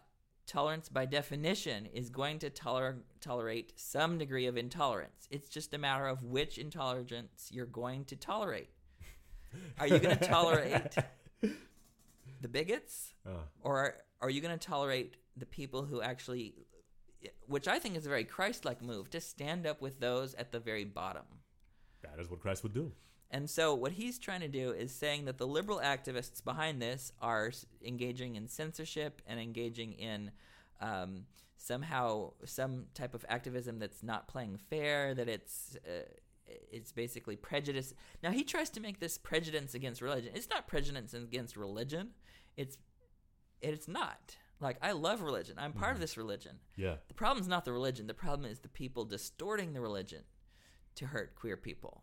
[SPEAKER 2] tolerance by definition is going to toler- tolerate some degree of intolerance. It's just a matter of which intolerance you're going to tolerate. Are you going to tolerate the bigots
[SPEAKER 1] Uh,
[SPEAKER 2] or are, are you going to tolerate the people who actually which I think is a very Christ-like move to stand up with those at the very bottom.
[SPEAKER 1] that is what Christ would do.
[SPEAKER 2] And so what he's trying to do is saying that the liberal activists behind this are engaging in censorship and engaging in um, somehow some type of activism that's not playing fair, that it's uh, it's basically prejudice. Now he tries to make this prejudice against religion. It's not prejudice against religion. It's it's not. Like I love religion. I'm part of this religion.
[SPEAKER 1] Yeah.
[SPEAKER 2] The problem's not the religion. The problem is the people distorting the religion to hurt queer people.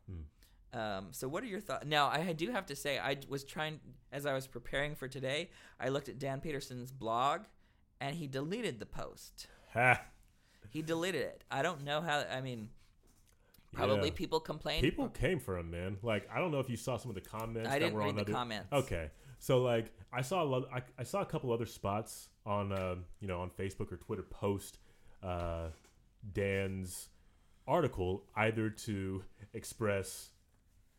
[SPEAKER 2] Um, so, what are your thoughts? Now, I do have to say, I was trying as I was preparing for today. I looked at Dan Peterson's blog, and he deleted the post.
[SPEAKER 1] Ha.
[SPEAKER 2] He deleted it. I don't know how. I mean, probably
[SPEAKER 1] Yeah.
[SPEAKER 2] people complained.
[SPEAKER 1] People came for him, man. Like I don't know if you saw some of the comments.
[SPEAKER 2] I
[SPEAKER 1] that
[SPEAKER 2] didn't
[SPEAKER 1] were
[SPEAKER 2] read
[SPEAKER 1] on
[SPEAKER 2] the
[SPEAKER 1] other,
[SPEAKER 2] comments.
[SPEAKER 1] Okay, so like I saw a lot, I, I saw a couple other spots on uh, you know on Facebook or Twitter post uh, Dan's article either to express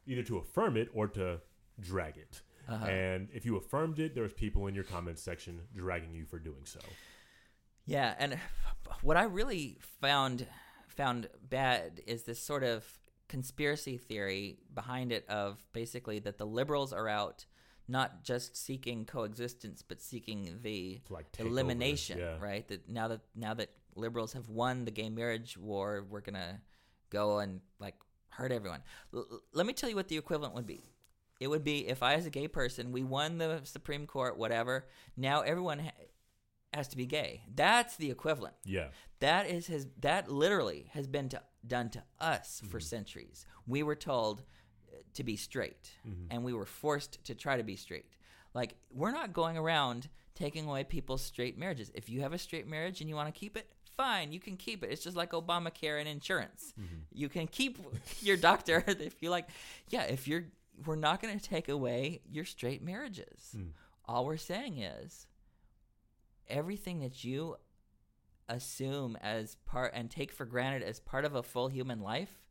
[SPEAKER 1] either to affirm it or to drag it.
[SPEAKER 2] Uh-huh.
[SPEAKER 1] And if you affirmed it, there was people in your comments section dragging you for doing so.
[SPEAKER 2] Yeah, and what I really found found bad is this sort of conspiracy theory behind it of basically that the liberals are out not just seeking coexistence but seeking the
[SPEAKER 1] like
[SPEAKER 2] elimination,
[SPEAKER 1] Yeah.
[SPEAKER 2] right? That now that now that liberals have won the gay marriage war, we're gonna go and like hurt everyone. L- let me tell you what the equivalent would be. It would be if I, as a gay person, we won the Supreme Court, whatever. Now everyone ha- has to be gay. That's the equivalent.
[SPEAKER 1] Yeah.
[SPEAKER 2] That is his. That literally has been to, done to us for
[SPEAKER 1] Mm-hmm.
[SPEAKER 2] centuries. We were told to be straight,
[SPEAKER 1] Mm-hmm.
[SPEAKER 2] and we were forced to try to be straight. Like we're not going around taking away people's straight marriages. If you have a straight marriage and you want to keep it, fine, you can keep it. It's just like Obamacare and insurance.
[SPEAKER 1] Mm-hmm.
[SPEAKER 2] You can keep your doctor if you like. Yeah, if you're, we're not going to take away your straight marriages.
[SPEAKER 1] Mm.
[SPEAKER 2] All we're saying is everything that you assume as part and take for granted as part of a full human life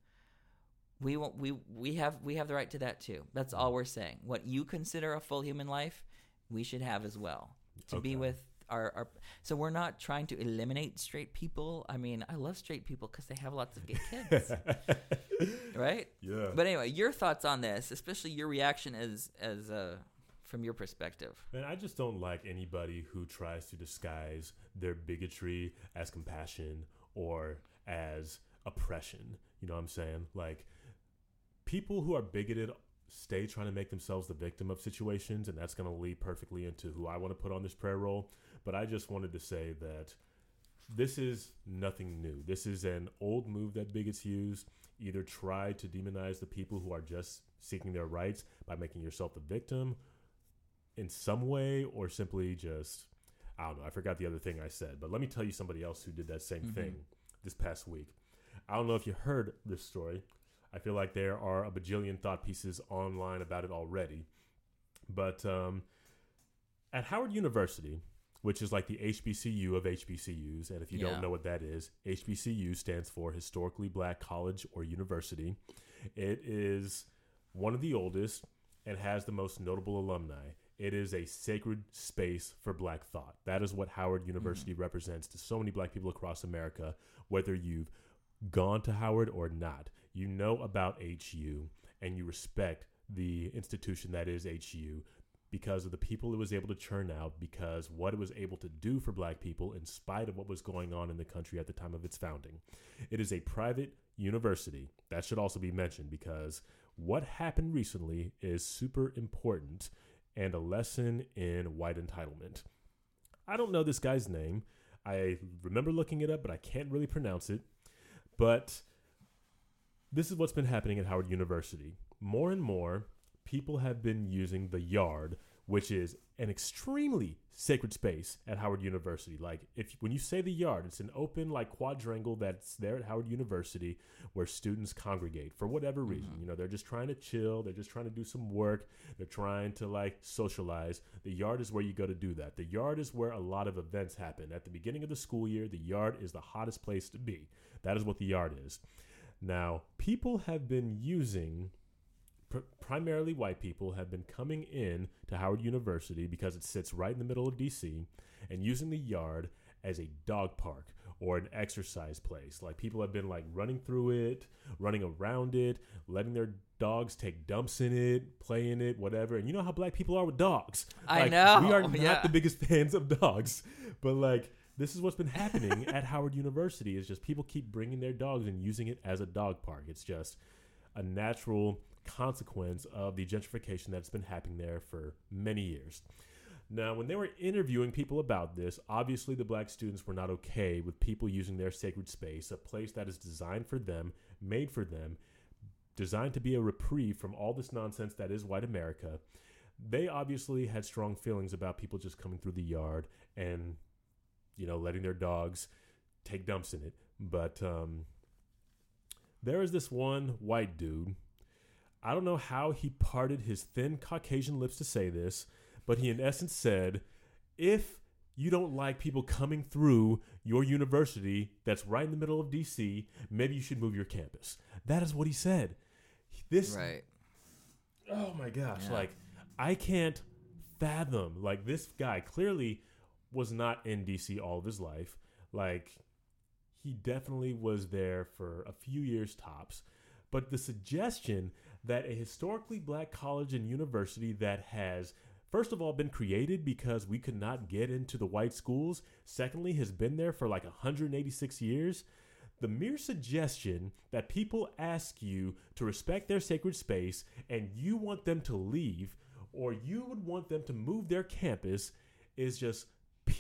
[SPEAKER 2] we won't, we we have we have the right to that too. That's all we're saying. What you consider a full human life we should have as well to be with our, our so we're not trying to eliminate straight people. I mean i love straight people because they have lots of gay kids. Right?
[SPEAKER 1] Yeah.
[SPEAKER 2] but anyway your thoughts on this especially your reaction as as uh from your perspective.
[SPEAKER 1] Man, I just don't like anybody who tries to disguise their bigotry as compassion or as oppression. You know what I'm saying? Like, people who are bigoted stay trying to make themselves the victim of situations, and that's going to lead perfectly into who I want to put on this prayer roll. But I just wanted to say that this is nothing new. This is an old move that bigots use. Either try to demonize the people who are just seeking their rights by making yourself the victim in some way, or simply just, I don't know. I forgot the other thing I said, but let me tell you somebody else who did that same
[SPEAKER 2] Mhm.
[SPEAKER 1] thing this past week. I don't know if you heard this story. I feel like there are a bajillion thought pieces online about it already. But um, at Howard University, which is like the HBCU of HBCUs, and if you
[SPEAKER 2] Yeah.
[SPEAKER 1] don't know what that is, HBCU stands for Historically Black College or University. It is one of the oldest and has the most notable alumni. It is a sacred space for black thought. That is what Howard University represents to so many black people across America, whether you've gone to Howard or not. You know about HU and you respect the institution that is HU because of the people it was able to churn out, because what it was able to do for black people in spite of what was going on in the country at the time of its founding. It is a private university. That should also be mentioned because what happened recently is super important and a lesson in white entitlement. I don't know this guy's name. I remember looking it up, but I can't really pronounce it. But this is what's been happening at Howard University. More and more people have been using the yard, which is an extremely sacred space at Howard University. Like if when you say the yard, it's an open like quadrangle that's there at Howard University where students congregate for whatever mm-hmm. reason. You know, they're just trying to chill, they're just trying to do some work, they're trying to like socialize. The yard is where you go to do that. The yard is where a lot of events happen. At the beginning of the school year, the yard is the hottest place to be. That is what the yard is. Now, people have been using pr- primarily white people have been coming in to Howard University because it sits right in the middle of DC and using the yard as a dog park or an exercise place. Like people have been like running through it, running around it, letting their dogs take dumps in it, play in it, whatever. And you know how black people are with dogs.
[SPEAKER 2] I
[SPEAKER 1] Like,
[SPEAKER 2] know,
[SPEAKER 1] We are not
[SPEAKER 2] yeah.
[SPEAKER 1] the biggest fans of dogs, but like this is what's been happening at Howard University. Is just people keep bringing their dogs and using it as a dog park. It's just a natural consequence of the gentrification that's been happening there for many years. Now, when they were interviewing people about this, obviously the black students were not okay with people using their sacred space, a place that is designed for them, made for them, designed to be a reprieve from all this nonsense that is white America. They obviously had strong feelings about people just coming through the yard and, you know, letting their dogs take dumps in it. But um, there is this one white dude. I don't know how he parted his thin Caucasian lips to say this, but he in essence said, if you don't like people coming through your university that's right in the middle of DC, maybe you should move your campus. That is what he said. This
[SPEAKER 2] Right.
[SPEAKER 1] oh my gosh,
[SPEAKER 2] Yeah.
[SPEAKER 1] like I can't fathom like this guy clearly was not in DC all of his life. Like he definitely was there for a few years tops. But the suggestion that a historically black college and university that has first of all been created because we could not get into the white schools, secondly has been there for like 186 years, the mere suggestion that people ask you to respect their sacred space and you want them to leave or you would want them to move their campus is just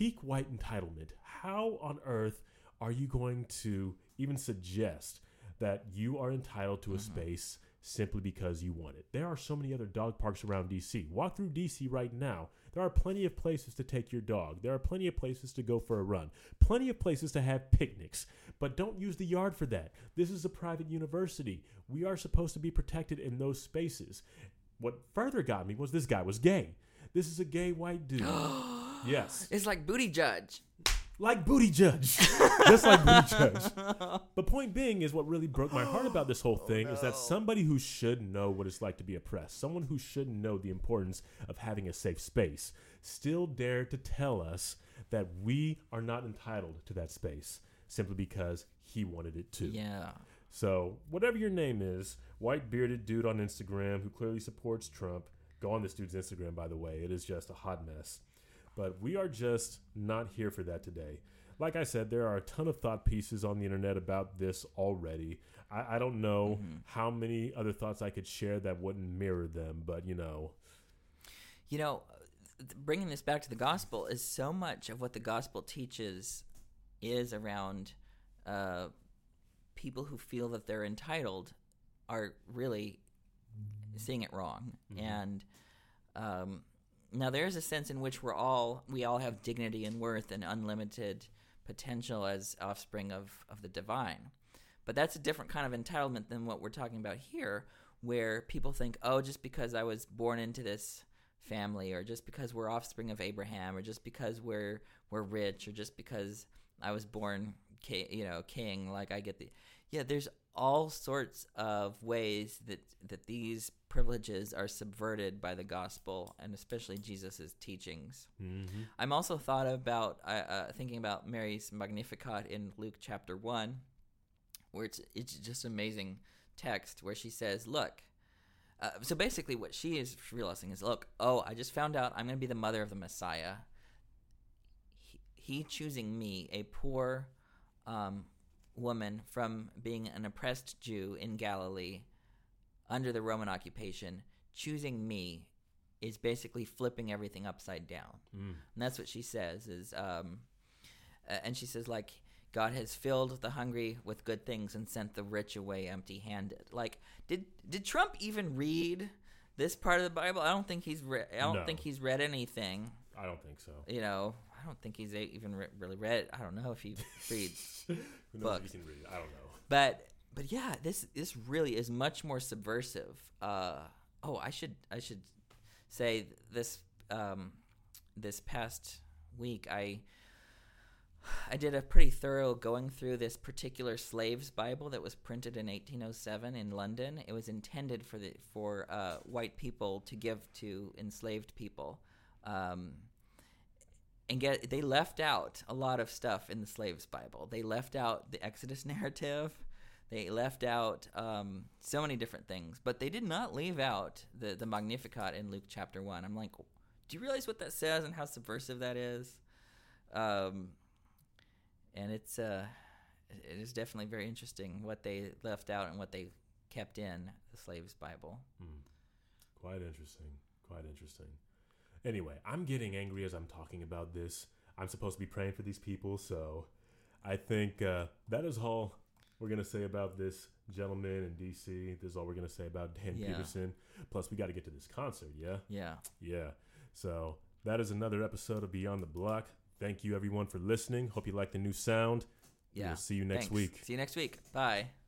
[SPEAKER 1] peak white entitlement. How on earth are you going to even suggest that you are entitled to a mm-hmm. space simply because you want it? There are so many other dog parks around DC. Walk through DC right now. There are plenty of places to take your dog. There are plenty of places to go for a run. Plenty of places to have picnics. But don't use the yard for that. This is a private university. We are supposed to be protected in those spaces. What further got me was this guy was gay. This is a gay white dude. yes.
[SPEAKER 2] It's like Buttigieg.
[SPEAKER 1] Like Buttigieg. Just like Buttigieg. But point being is what really broke my heart about this whole oh, thing is that somebody who should know what it's like to be oppressed, someone who should know the importance of having a safe space, still dared to tell us that we are not entitled to that space simply because he wanted it to.
[SPEAKER 2] Yeah.
[SPEAKER 1] So, whatever your name is, white bearded dude on Instagram who clearly supports Trump, go on this dude's Instagram, by the way. It is just a hot mess. But we are just not here for that today. Like I said, there are a ton of thought pieces on the internet about this already. I, I don't know how many other thoughts I could share that wouldn't mirror them, but you know,
[SPEAKER 2] You know, bringing this back to the gospel is so much of what the gospel teaches is around uh, people who feel that they're entitled are really seeing it wrong. And um, now there is a sense in which we're all we all have dignity and worth and unlimited potential as offspring of, of the divine. But that's a different kind of entitlement than what we're talking about here, where people think, oh, just because I was born into this family, or just because we're offspring of Abraham, or just because we're we're rich, or just because I was born, you know, king, like I get the yeah. There's all sorts of ways that that these privileges are subverted by the gospel, and especially Jesus' teachings.
[SPEAKER 1] mm-hmm.
[SPEAKER 2] I'm also thought about uh, thinking about Mary's Magnificat in Luke chapter one, where it's it's just amazing text where she says, "Look." Uh, so basically, what she is realizing is, "Look, oh, I just found out I'm going to be the mother of the Messiah. He, he choosing me, a poor um, woman from being an oppressed Jew in Galilee, under the Roman occupation, choosing me." Is basically flipping everything upside down.
[SPEAKER 1] mm.
[SPEAKER 2] And that's what she says is um uh, and she says like God has filled the hungry with good things and sent the rich away empty-handed. Like did did Trump even read this part of the Bible? I don't think he's re- I don't
[SPEAKER 1] No.
[SPEAKER 2] think he's read anything,
[SPEAKER 1] I don't think so.
[SPEAKER 2] you know. I don't think he's even re- really read. I don't know if he reads
[SPEAKER 1] Who knows if
[SPEAKER 2] Books.
[SPEAKER 1] can read? I don't know.
[SPEAKER 2] but but yeah, this this really is much more subversive. Uh, oh, I should I should say this um, this past week I I did a pretty thorough going through this particular slaves Bible that was printed in 1807 in London. It was intended for the for uh, white people to give to enslaved people. Um, and get they left out a lot of stuff in the slaves bible they left out the exodus narrative they left out um, so many different things but they did not leave out the, the magnificat in luke chapter 1 i'm like do you realize what that says and how subversive that is um, and it's uh, it is definitely very interesting what they left out and what they kept in the slaves' Bible.
[SPEAKER 1] Hmm. Quite interesting. Quite interesting. Anyway, I'm getting angry as I'm talking about this. I'm supposed to be praying for these people, so I think uh, that is all we're gonna say about this gentleman in DC. This is all we're gonna say about Dan
[SPEAKER 2] Yeah.
[SPEAKER 1] Peterson. Plus, we got to get to this concert. Yeah,
[SPEAKER 2] Yeah.
[SPEAKER 1] yeah. So that is another episode of Beyond the Block. Thank you everyone for listening. Hope you like the new sound.
[SPEAKER 2] Yeah.
[SPEAKER 1] We'll see you next
[SPEAKER 2] Thanks.
[SPEAKER 1] week.
[SPEAKER 2] See you next week. Bye.